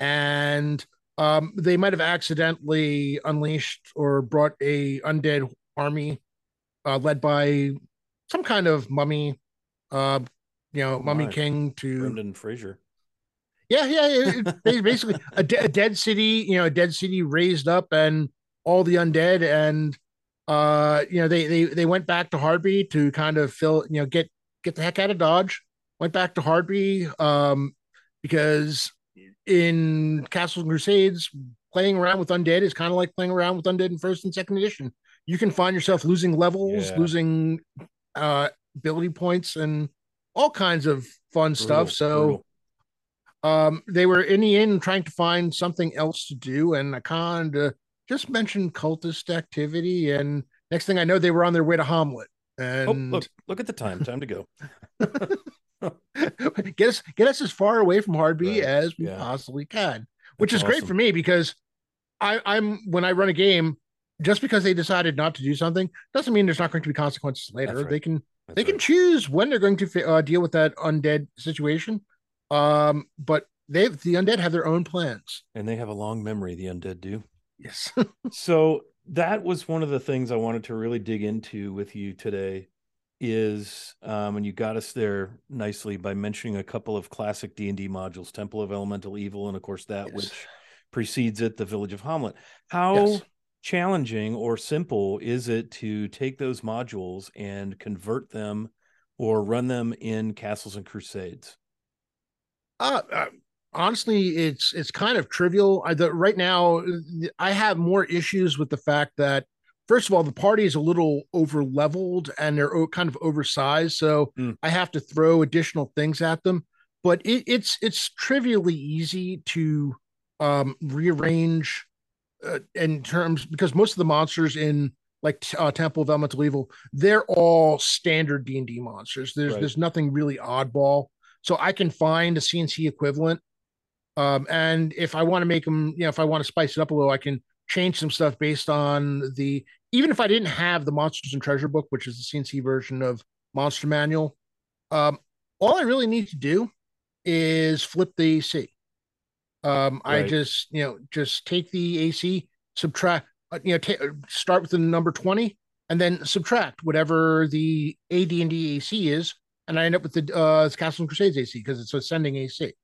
B: And um they might have accidentally unleashed or brought a undead army uh, led by some kind of mummy, uh, you know,
A: Oh
B: mummy king to
A: Brendan Fraser.
B: yeah, yeah, it- it- basically a, de- a dead city, you know, a dead city raised up and all the undead and uh, you know, they they they went back to Hardby to kind of fill, you know, get get the heck out of Dodge. Went back to Hardby um, because in Castles and Crusades, playing around with undead is kind of like playing around with undead in first and second edition. You can find yourself losing levels,
A: Yeah.
B: losing uh, ability points, and all kinds of fun stuff. So
A: brutal.
B: um, they were in the end trying to find something else to do, and I kind of just mentioned cultist activity, and next thing I know, they were on their way to Hommlet.
A: Oh,
B: And
A: look, look at the time. Time to go.
B: get us get us as far away from Hardby
A: Right,
B: as we
A: yeah.
B: possibly can, which
A: That's
B: is great for me because I, I'm when I run a game, just because they decided not to do something doesn't mean there's not going to be consequences later.
A: right.
B: They can
A: That's
B: they can choose when they're going to uh, deal with that undead situation, um, but they the undead have their own plans.
A: and they have a long memory. The undead do.
B: Yes.
A: So that was one of the things I wanted to really dig into with you today is um and you got us there nicely by mentioning a couple of classic D&D modules, Temple of Elemental Evil and of course that
B: Yes.
A: which precedes it, the Village of Hommlet. How
B: Yes.
A: Challenging or simple is it to take those modules and convert them or run them in Castles and Crusades?
B: Uh, uh, honestly, it's it's kind of trivial. I the, right now I have more issues with the fact that first of all the party is a little over leveled and they're kind of oversized, so
A: Mm.
B: I have to throw additional things at them. But it, it's it's trivially easy to um, rearrange uh, in terms because most of the monsters in like uh, Temple of Elemental Evil, they're all standard D and D monsters. There's
A: Right.
B: there's nothing really oddball, so I can find a CNC equivalent. Um, and if I want to make them, you know, if I want to spice it up a little, I can change some stuff based on the. Even if I didn't have the Monsters and Treasure book, which is the CNC version of Monster Manual, um, all I really need to do is flip the AC. Um, I just, you know, just take the AC, subtract, uh, you know, ta- start with the number 20 and then subtract whatever the AD&D AC is. And I end up with the uh, Castle and Crusades AC because it's ascending AC.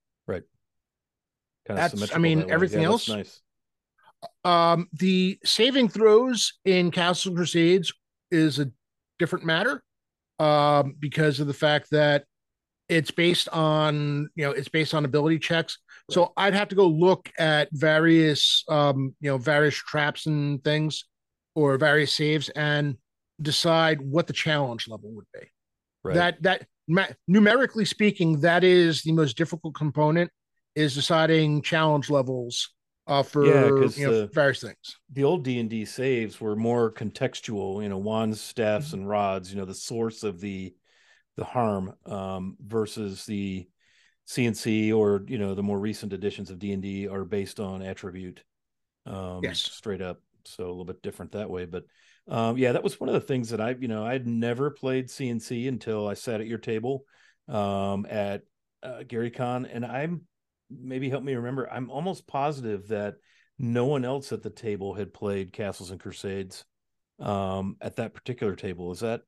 A: Kind
B: That's- I mean,
A: that
B: everything
A: Yeah,
B: else-
A: nice.
B: Um, the saving throws in Castle and Crusades is a different matter um, because of the fact that it's based on you know it's based on ability checks. So I'd have to go look at various um, you know various traps and things or various saves and decide what the challenge level would be.
A: Right.
B: That that ma- numerically speaking, that is the most difficult component is deciding challenge levels uh, for
A: Yeah,
B: you know
A: the-
B: various things.
A: the old D and D saves were more contextual, you know, wands,
B: Mm-hmm.
A: staffs, and rods. You know, the source of the the harm um, versus the CNC or you know the more recent editions of D and D are based on attribute. Um,
B: Yes.
A: straight up. So a little bit different that way, but um, yeah, that was one of the things that I you know I'd never played CNC until I sat at your table um, at uh, Gary Con, and I'm maybe help me remember. I'm almost positive that no one else at the table had played Castles and Crusades um, at that particular table. Is that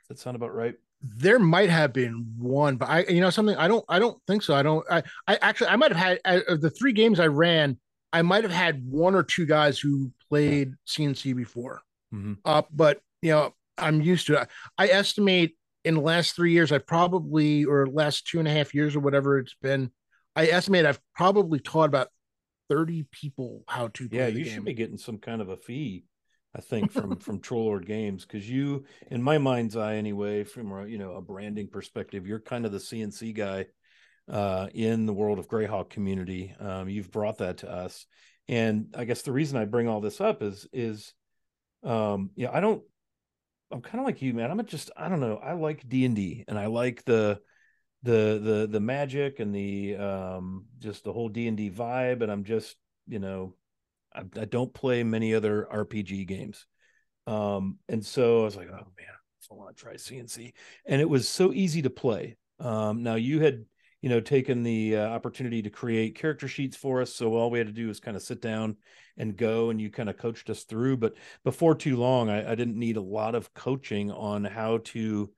A: does that sound about right?
B: There might have been one, but I, you know, something I don't, I don't think so. I don't, I, I actually, I might have had of the three games I ran, I might have had one or two guys who played CNC before.
A: Mhm.
B: Uh, but you know, I'm used to it. I estimate in the last three years, I probably, or last two and a half years or whatever it's been, I estimate I've probably taught about 30 people how to play
A: Yeah, you
B: game.
A: should be getting some kind of a fee, I think, from from Troll Lord Games because you, in my mind's eye, anyway, from a, you know a branding perspective, you're kind of the CNC guy uh, in the world of Greyhawk community. Um, you've brought that to us, and I guess the reason I bring all this up is is, um, yeah, I don't. I'm kind of like you, man. I'm just I don't know. I like D and D, and I like the the the the magic and the um just the whole D&D vibe and I'm just, you know, I, I don't play many other RPG games. Um and so I was like, oh man, I want to try CNC. And it was so easy to play. Um now you had, you know, taken the uh, opportunity to create character sheets for us, so all we had to do was kind of sit down and go and you kind of coached us through, but before too long I, I didn't need a lot of coaching on how to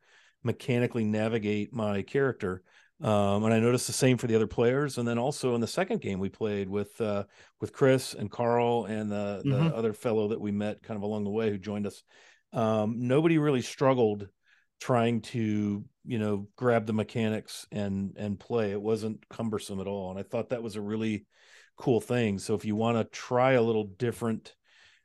A: mechanically navigate my character. Um, and I noticed the same for the other players. And then also in the second game we played with uh, with Chris and Carl and the, the
B: Mhm.
A: other fellow that we met kind of along the way who joined us. Um, nobody really struggled trying to you know grab the mechanics and and play. It wasn't cumbersome at all. And I thought that was a really cool thing. So if you want to try a little different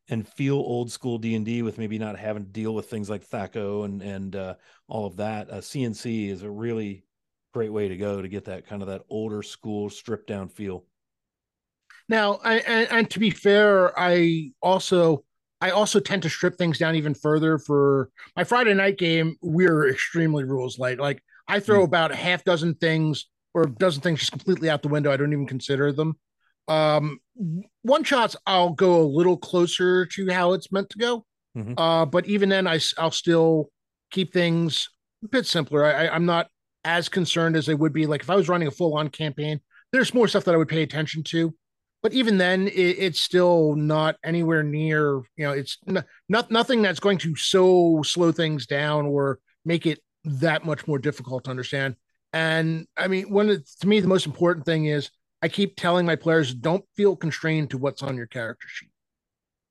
A: and feel old school D and D with maybe not having to deal with things like THAC0 and and uh, all of that. Uh, CNC is a really great way to go to get that kind of that older school stripped down feel.
B: Now, I, and, and to be fair, I also I also tend to strip things down even further. For my Friday night game, we're extremely rules light. Like I throw
A: Hmm.
B: about a half dozen things or a dozen things just completely out the window. I don't even consider them. Um, one shots, I'll go a little closer to how it's meant to go.
A: Mhm.
B: Uh, but even then, I will still keep things a bit simpler. I, I'm not as concerned as they would be. Like if I was running a full on campaign, there's more stuff that I would pay attention to. But even then it, it's still not anywhere near you know it's n- not nothing that's going to so slow things down or make it that much more difficult to understand. And i mean one of to me the most important thing is i keep telling my players don't feel constrained to what's on your character sheet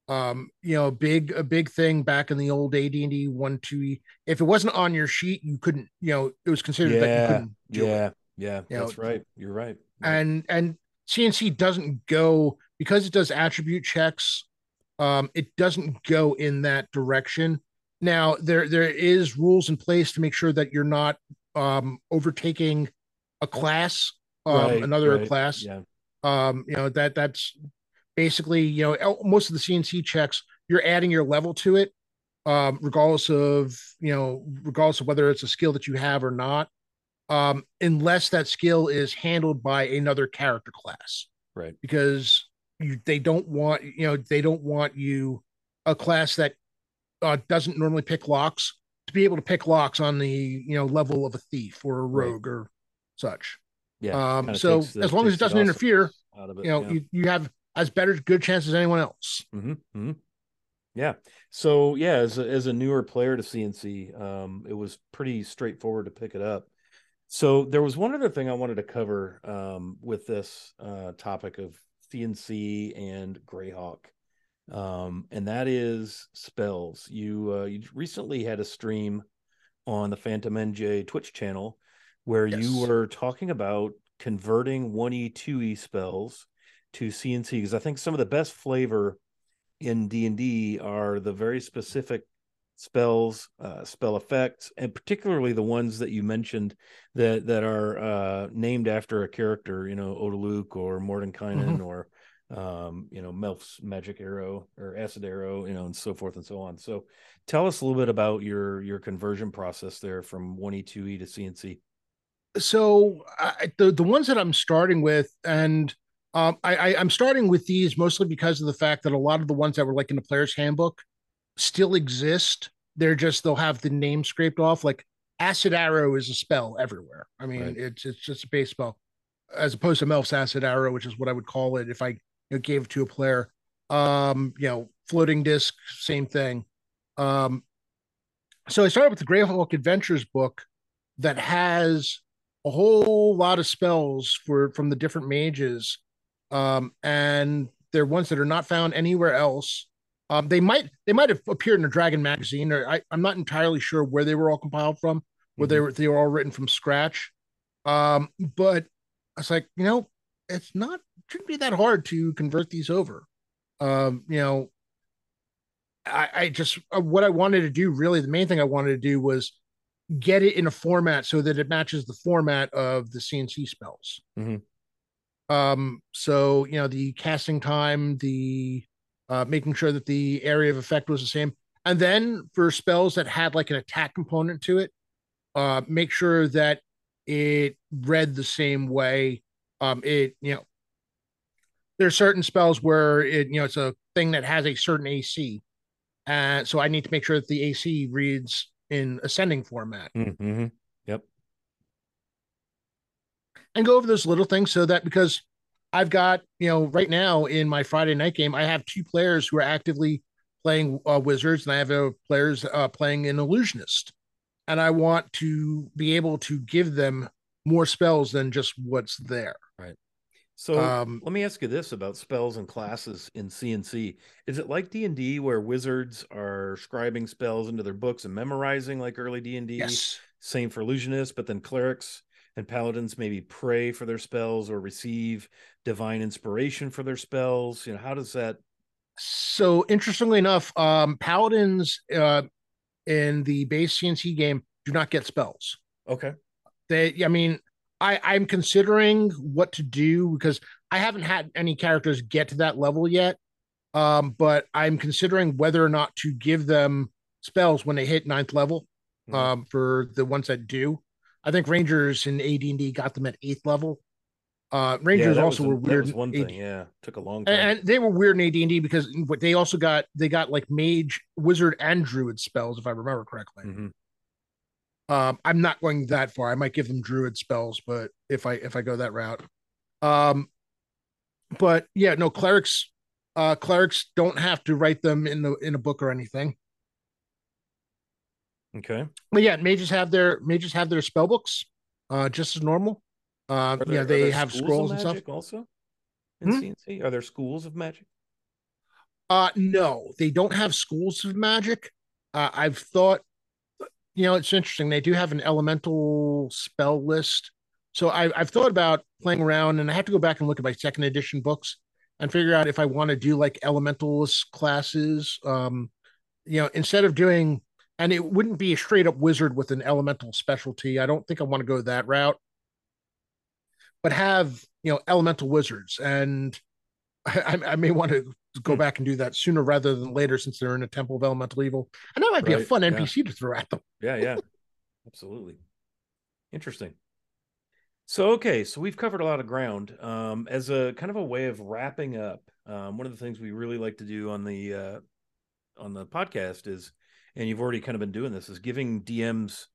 B: um you know big a big thing back in the old AD&D 1 2 if it wasn't on your sheet you couldn't you know it was considered that you
A: Yeah,
B: couldn't do it
A: yeah, yeah.
B: You
A: That's
B: know,
A: right. You're right.
B: and and CNC doesn't go because it does attribute checks. Um, it doesn't go in that direction. Now there there is rules in place to make sure that you're not um, overtaking a class, um,
A: Right,
B: another
A: right,
B: class.
A: Yeah,
B: Um, you know that that's basically you know most of the CNC checks you're adding your level to it, um, regardless of you know regardless of whether it's a skill that you have or not um, unless that skill is handled by another character class,
A: right.
B: because you, they don't want you know they don't want you a class that uh, doesn't normally pick locks to be able to pick locks on the you know level of a thief or a
A: Right.
B: rogue or such.
A: Yeah.
B: Um, so
A: the-
B: as long as it doesn't interfere,
A: it,
B: you know
A: yeah.
B: you, you have as better good chance as anyone else.
A: Mm-hmm, Yeah. So yeah, as a, as a newer player to CNC, um, it was pretty straightforward to pick it up. So there was one other thing I wanted to cover um, with this uh, topic of CNC and Greyhawk, um, and that is spells. You uh, you recently had a stream on the Phantom NJ Twitch channel where you were talking about converting 1E 2E spells to CNC because I think some of the best flavor in D&D are the very specific spells, uh, spell effects, and particularly the ones that you mentioned that that are uh, named after a character, you know, Otiluke or Mordenkainen or um, you know, Melf's magic arrow or acid arrow, you know, and so forth and so on. So tell us a little bit about your your conversion process there from 1E2E to CNC.
B: so I, the the ones that I'm starting with, and um, I, I I'm starting with these mostly because of the fact that a lot of the ones that were like in the player's handbook still exist. They're just they'll have the name scraped off. Like acid arrow is a spell everywhere. I mean, right. it's it's just a base spell, as opposed to Melf's acid arrow, which is what I would call it if I you know, gave it to a player. Um, you know, floating disc, same thing. Um, so I started with the Greyhawk Adventures book that has a whole lot of spells for from the different mages, um, and they're ones that are not found anywhere else. Um, they might they might have appeared in a Dragon magazine, or I, am not entirely sure where they were all compiled from, where mm-hmm. they were they were all written from scratch. Um, but I was like, you know, it's not shouldn't be that hard to convert these over. Um, you know, I, I just uh, what I wanted to do really the main thing I wanted to do was get it in a format so that it matches the format of the CNC spells. Mm-hmm. Um, so you know the casting time, the uh, making sure that the area of effect was the same, and then for spells that had like an attack component to it, uh, make sure that it read the same way. Um, it you know there are certain spells where it you know it's a thing that has a certain AC, and so I need to make sure that the AC reads in ascending format.
A: Mm-hmm.
B: And go over those little things so that because I've got, you know, right now in my Friday night game, I have two players who are actively playing uh, wizards and I have uh, players uh, playing an illusionist. And I want to be able to give them more spells than just what's there.
A: Right. So um, let me ask you this about spells and classes in CNC. Is it like D and D where wizards are scribing spells into their books and memorizing like early D and D?
B: Yes.
A: Same for illusionists, but then clerics and paladins maybe pray for their spells or receive divine inspiration for their spells. You know, how does that?
B: So interestingly enough, um, paladins uh, in the base CNC game do not get spells.
A: Okay.
B: They, I mean, I I'm considering what to do because I haven't had any characters get to that level yet. Um, but I'm considering whether or not to give them spells when they hit ninth level. Mm-hmm. Um, for the ones that do, I think Rangers in AD&D got them at eighth level. Uh, Rangers yeah, also were weird.
A: one thing, yeah, took a long time,
B: and, and, they were weird in AD&D because they also got they got like mage, wizard, and druid spells, if I remember correctly. Mm-hmm. Um, I'm not going that far. I might give them druid spells, but if I if I go that route, um, but yeah, no clerics. Uh, clerics don't have to write them in the in a book or anything.
A: Okay.
B: But yeah, mages have their mages have their spell books, uh, just as normal. Uh, there, yeah, they have scrolls and stuff.
A: Also, in hmm? CNC, are there schools of magic?
B: Uh, no, they don't have schools of magic. Uh, I've thought you know, it's interesting. They do have an elemental spell list. So I, I've thought about playing around, and I have to go back and look at my second edition books and figure out if I want to do like elementalist classes. Um, you know, instead of doing, and it wouldn't be a straight up wizard with an elemental specialty. I don't think I want to go that route, but have you know elemental wizards, and I, I may want to go hmm. back and do that sooner rather than later since they're in a temple of elemental evil. And that might be a fun npc to throw at them.
A: Yeah yeah. Absolutely. Interesting. So okay so we've covered a lot of ground. Um, as a kind of a way of wrapping up um, one of the things we really like to do on the uh, on the podcast is and you've already kind of been doing this is giving dms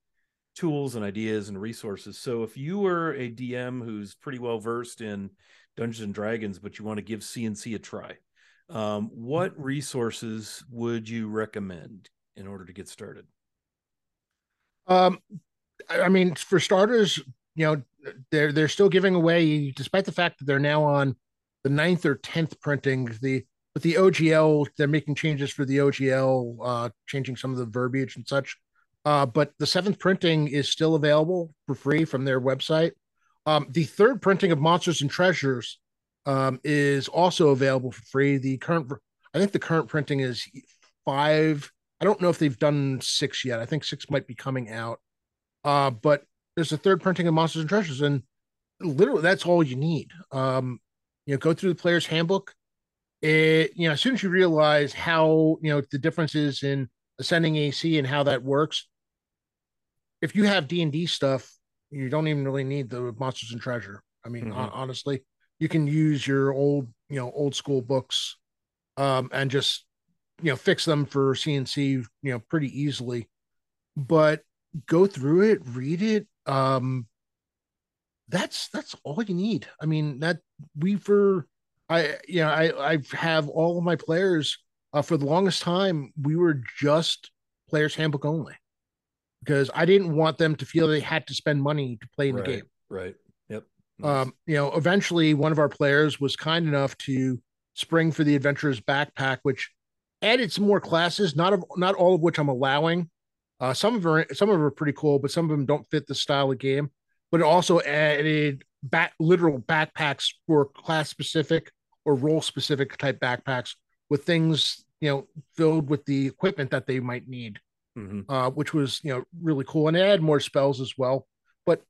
A: tools and ideas and resources so if you were a dm who's pretty well versed in dungeons and dragons but you want to give cnc a try um, what resources would you recommend in order to get started?
B: Um, I mean, for starters, you know, they're they're still giving away, despite the fact that they're now on the ninth or tenth printing. The with the OGL, they're making changes for the OGL, uh, changing some of the verbiage and such. Uh, but the seventh printing is still available for free from their website. Um, the third printing of Monsters and Treasures um, is also available for free. The current, I think the current printing is five. I don't know if they've done six yet. I think six might be coming out. Uh, but there's a third printing of Monsters and Treasures, and literally that's all you need. Um, you know, go through the player's handbook. It, you know, as soon as you realize how you know the differences in ascending AC and how that works, if you have D and D stuff, You don't even really need the Monsters and Treasure. I mean,
A: Mhm.
B: honestly, you can use your old, you know, old school books, um, and just, you know, fix them for CNC, you know, pretty easily. But go through it, read it. Um, that's that's all you need. I mean, that we for I you know I I have all of my players uh, for the longest time we were just players handbook only because I didn't want them to feel they had to spend money to play in
A: right,
B: the game.
A: Right. Yep.
B: Um, you know, eventually one of our players was kind enough to spring for the adventurer's backpack, which added some more classes, not of not all of which I'm allowing. Uh, some of them are some of them are pretty cool, but some of them don't fit the style of game. But it also added back literal backpacks for class specific or role specific type backpacks with things you know filled with the equipment that they might need,
A: Mhm.
B: uh, which was you know really cool and it added more spells as well. But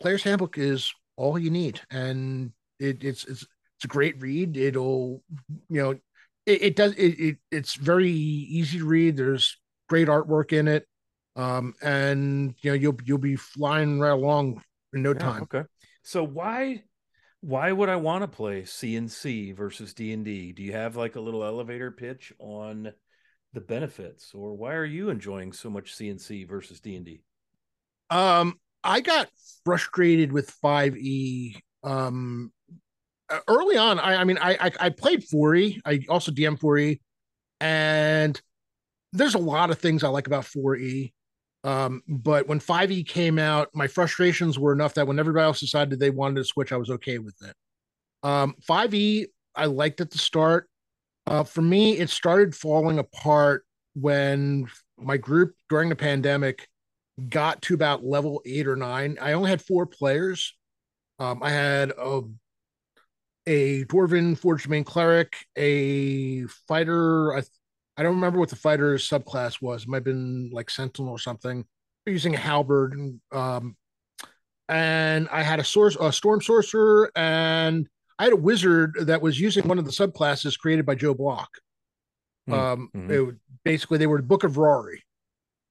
B: Player's Handbook is all you need, and it, it's it's it's a great read. It'll you know it, it does it, it it's very easy to read. There's great artwork in it, um, and you know you'll you'll be flying right along in no
A: Yeah,
B: time.
A: okay. So why why would I want to play CNC versus D&D? Do you have like a little elevator pitch on the benefits or why are you enjoying so much CNC versus D&D?
B: Um, I got frustrated with 5e. Um, uh, early on, I, I mean, I, I I played 4e. I also DM 4e, and there's a lot of things I like about 4e. Um, but when 5e came out, my frustrations were enough that when everybody else decided they wanted to switch, I was okay with it. Um, 5e, I liked at the start. Uh, for me, it started falling apart when my group during the pandemic got to about level eight or nine. I only had four players. Um, I had a a dwarven forge domain cleric, a fighter. I don't remember what the fighter's subclass was. It might have been like sentinel or something. Using a halberd, and, um, and I had a source, a storm sorcerer, and I had a wizard that was using one of the subclasses created by Joe Bloch.
A: Hmm,
B: Um,
A: mhm.
B: it basically they were the Book of Rory,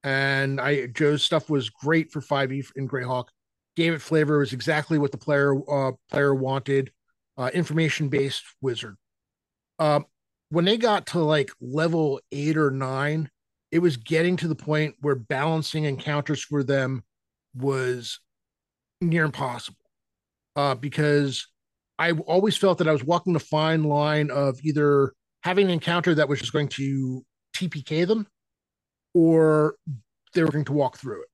B: and I Joe's stuff was great for five E in Greyhawk. Gave it flavor. It was exactly what the player uh, player wanted. Uh, information based wizard. Um, when they got to like level eight or nine, it was getting to the point where balancing encounters for them was near impossible. Uh, because I always felt that I was walking the fine line of either having an encounter that was just going to TPK them or they were going to walk through it.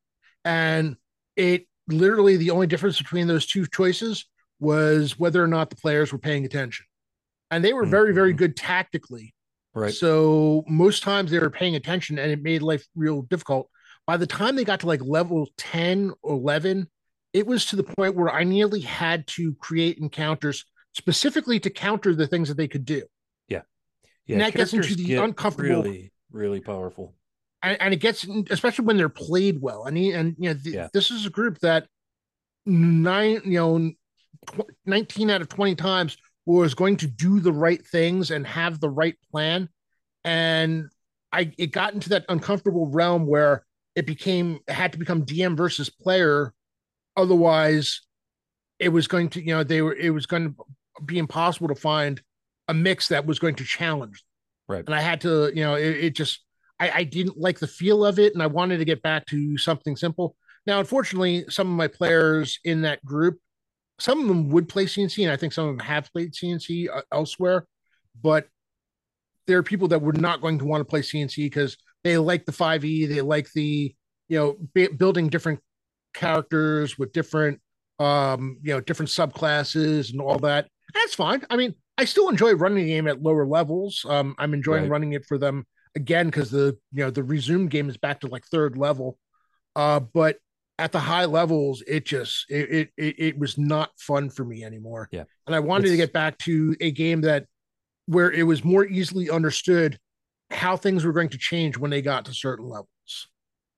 B: And it literally the only difference between those two choices was whether or not the players were paying attention. And they were very, very
A: Mhm.
B: good tactically.
A: Right.
B: So most times they were paying attention and it made life real difficult. By the time they got to like level 10 or 11, it was to the point where I nearly had to create encounters specifically to counter the things that they could do.
A: yeah,
B: and that gets into the
A: get
B: uncomfortable-
A: really really powerful.
B: and, and it gets especially when they're played well. And he, and you know, th-
A: Yeah.
B: this is a group that nine, you know, tw- 19 out of 20 times was going to do the right things and have the right plan. And I it got into that uncomfortable realm where it became it had to become DM versus player. Otherwise, it was going to, you know, they were it was going to be impossible to find a mix that was going to challenge.
A: Right.
B: And I had to, you know, it, it just I, I didn't like the feel of it and I wanted to get back to something simple. Now, unfortunately, some of my players in that group, some of them would play CNC, and I think some of them have played CNC uh, elsewhere, but there are people that were not going to want to play CNC because they like the 5e, they like the, you know, b- building different characters with different, um, you know, different subclasses and all that. That's fine. I mean, I still enjoy running the game at lower levels. Um, I'm enjoying
A: Right.
B: running it for them again because the you know the resume game is back to like third level. Uh, but at the high levels, it just it it it, was not fun for me anymore.
A: Yeah.
B: and I wanted to get back to a game that where it was more easily understood how things were going to change when they got to certain levels.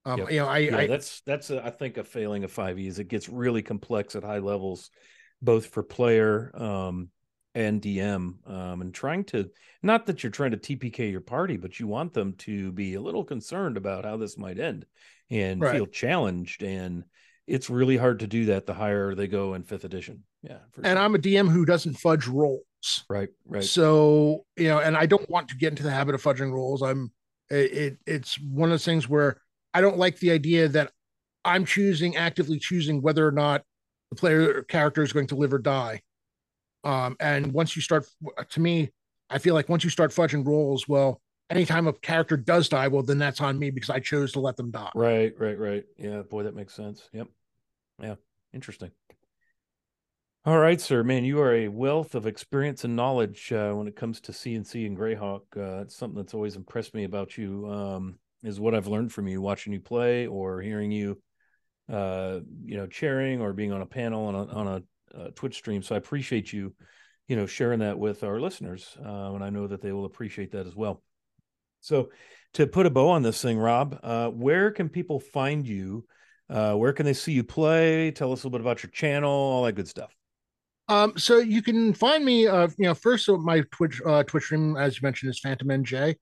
B: Um,
A: Yep.
B: you know, I,
A: yeah,
B: I
A: that's that's a, I think a failing of 5e is it gets really complex at high levels, both for player um, and DM, um, and trying to not that you're trying to TPK your party, but you want them to be a little concerned about how this might end and
B: Right.
A: feel challenged. And it's really hard to do that the higher they go in fifth edition. Yeah.
B: and sure. I'm a DM who doesn't fudge rolls.
A: Right. Right.
B: So, you know, and I don't want to get into the habit of fudging rolls. I'm, it, it's one of those things where I don't like the idea that I'm choosing, actively choosing whether or not the player character is going to live or die. Um, and once you start, to me, I feel like once you start fudging rolls, well, anytime a character does die, well, then that's on me because I chose to let them die.
A: Right, right, right. Yeah, boy, that makes sense. Yep. Yeah, interesting. All right, sir. Man, you are a wealth of experience and knowledge uh, when it comes to CNC and Greyhawk. Uh, it's something that's always impressed me about you. Um, is what I've learned from you watching you play or hearing you, uh, you know, chairing or being on a panel on a on a, a Twitch stream. So I appreciate you, you know, sharing that with our listeners, uh, and I know that they will appreciate that as well. So, to put a bow on this thing, Rob, uh, where can people find you? Uh, where can they see you play? Tell us a little bit about your channel, all that good stuff.
B: Um, so you can find me, uh, you know, first my Twitch uh, Twitch stream, as you mentioned, is Phantom NJ.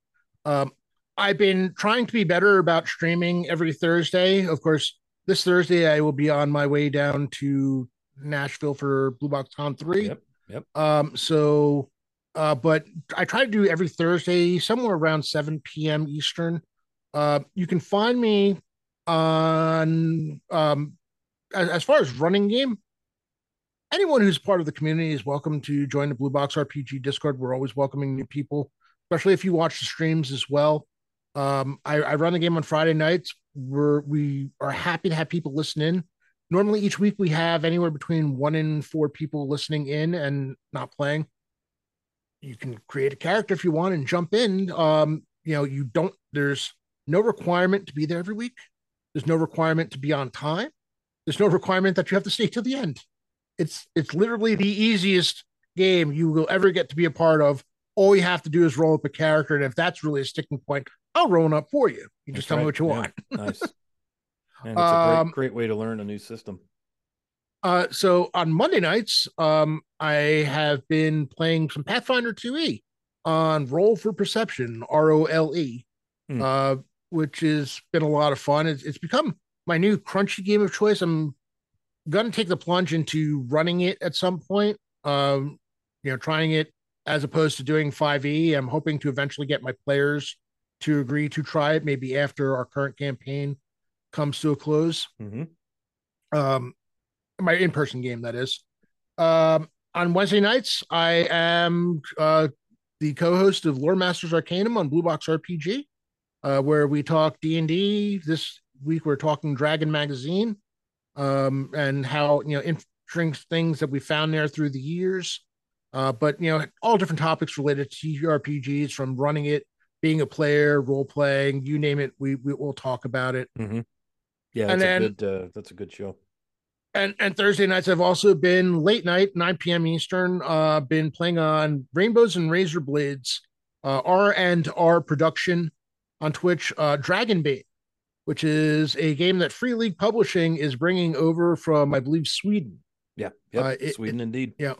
B: Um, I've been trying to be better about streaming every Thursday. Of course, this Thursday I will be on my way down to Nashville for Blue Box Con three.
A: Yep. Yep.
B: Um, so uh, but I try to do every Thursday, somewhere around 7 p.m. Eastern. Uh, you can find me on um, as, as, far as running game. Anyone who's part of the community is welcome to join the Blue Box RPG Discord. We're always welcoming new people, especially if you watch the streams as well. Um, I, I run the game on Friday nights. We're we are happy to have people listen in. Normally, each week we have anywhere between one and four people listening in and not playing you can create a character if you want and jump in. Um, you know, you don't. There's no requirement to be there every week. There's no requirement to be on time. There's no requirement that you have to stay till the end. It's it's literally the easiest game you will ever get to be a part of. All you have to do is roll up a character, and if that's really a sticking point, I'll roll one up for you. You just that's tell right. me what you yeah. want.
A: nice. And it's a great, um, great way to learn a new system.
B: Uh, so on Monday nights, um, I have been playing some Pathfinder 2e on Role for Perception, R O L E, mm. uh, which has been a lot of fun. It's, it's become my new crunchy game of choice. I'm going to take the plunge into running it at some point. Um, you know, trying it as opposed to doing 5e. I'm hoping to eventually get my players to agree to try it, maybe after our current campaign comes to a close.
A: Mm-hmm.
B: Um, my in-person game that is um, on wednesday nights i am uh, the co-host of lore masters arcanum on blue box rpg uh, where we talk d&d this week we're talking dragon magazine um, and how you know interesting things that we found there through the years uh, but you know all different topics related to rpgs from running it being a player role playing you name it we, we will talk about it
A: mm-hmm. Yeah that's and then, a good uh, that's a good show
B: and and Thursday nights I've also been late night, 9 p.m. Eastern. Uh, been playing on Rainbows and Razor Blades, uh, R and R production on Twitch. Uh, Dragonbane, which is a game that Free League Publishing is bringing over from, I believe, Sweden.
A: Yeah, yep. Uh, Sweden
B: it,
A: indeed.
B: Yeah,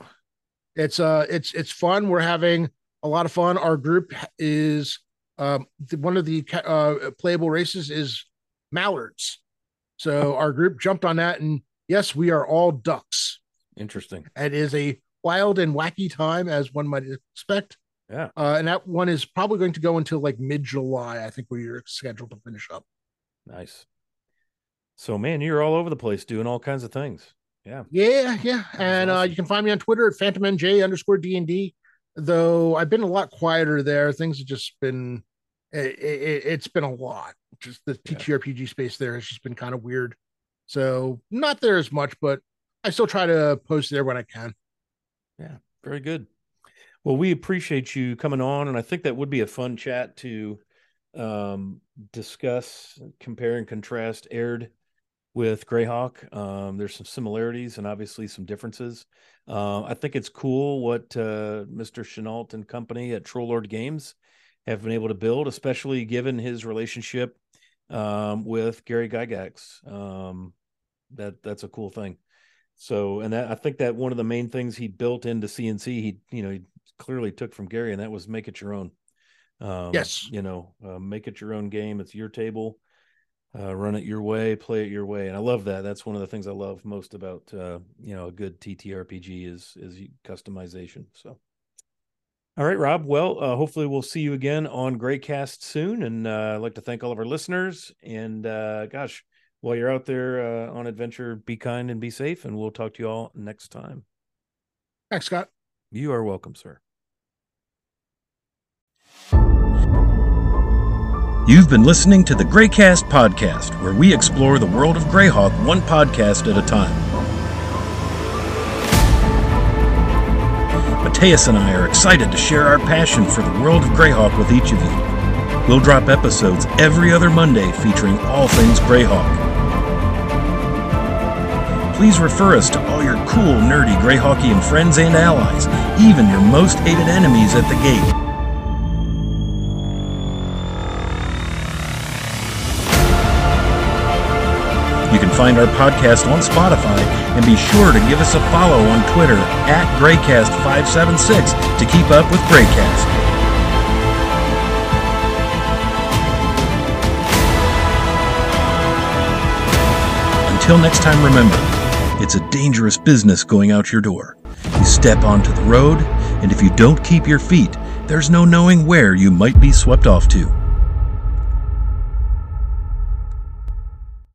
B: it's uh, it's it's fun. We're having a lot of fun. Our group is um, one of the uh, playable races is mallards. So our group jumped on that and yes, we are all ducks.
A: Interesting.
B: It is a wild and wacky time, as one might expect.
A: Yeah.
B: Uh, and that one is probably going to go until like mid July, I think, where you're scheduled to finish up.
A: Nice. So, man, you're all over the place doing all kinds of things. Yeah.
B: Yeah. Yeah. And uh, awesome. uh, you can find me on Twitter at PhantomNJ underscore D&D. Though I've been a lot quieter there. Things have just been, it, it, has been a lot. Just the TTRPG space there has just been kind of weird. So not there as much, but I still try to post there when I can.
A: Yeah, very good. Well, we appreciate you coming on, and I think that would be a fun chat to um, discuss, compare and contrast Aihrde with Greyhawk. Um, there's some similarities and obviously some differences. Uh, I think it's cool what uh, Mr. Chenault and company at Troll Lord Games have been able to build, especially given his relationship um, with Gary Gygax. Um, that that's a cool thing. So, and that I think that one of the main things he built into CNC, he you know he clearly took from Gary, and that was make it your own.
B: Um, yes,
A: you know, uh, make it your own game. It's your table.
C: uh, run it your way, play it your way, and I love that. That's one of the things I love most about uh, you know a good TTRPG is is customization. So, all right, Rob. Well, uh, hopefully we'll see you again on Graycast soon, and uh, I'd like to thank all of our listeners. And uh, gosh, while you're out there uh, on adventure, be kind and be safe, and we'll talk to you all next time.
B: Thanks, Scott.
C: You are welcome, sir.
A: You've been listening to the Graycast podcast, where we explore the world of Greyhawk one podcast at a time. Mateus and I are excited to share our passion for the world of Greyhawk with each of you. We'll drop episodes every other Monday featuring all things Greyhawk. Please refer us to all your cool, nerdy Greyhawkian friends and allies, even your most hated enemies at the gate. Find our podcast on Spotify and be sure to give us a follow on Twitter at Graycast576 to keep up with Graycast. Until next time, remember, it's a dangerous business going out your door. You step onto the road, and if you don't keep your feet, there's no knowing where you might be swept off to.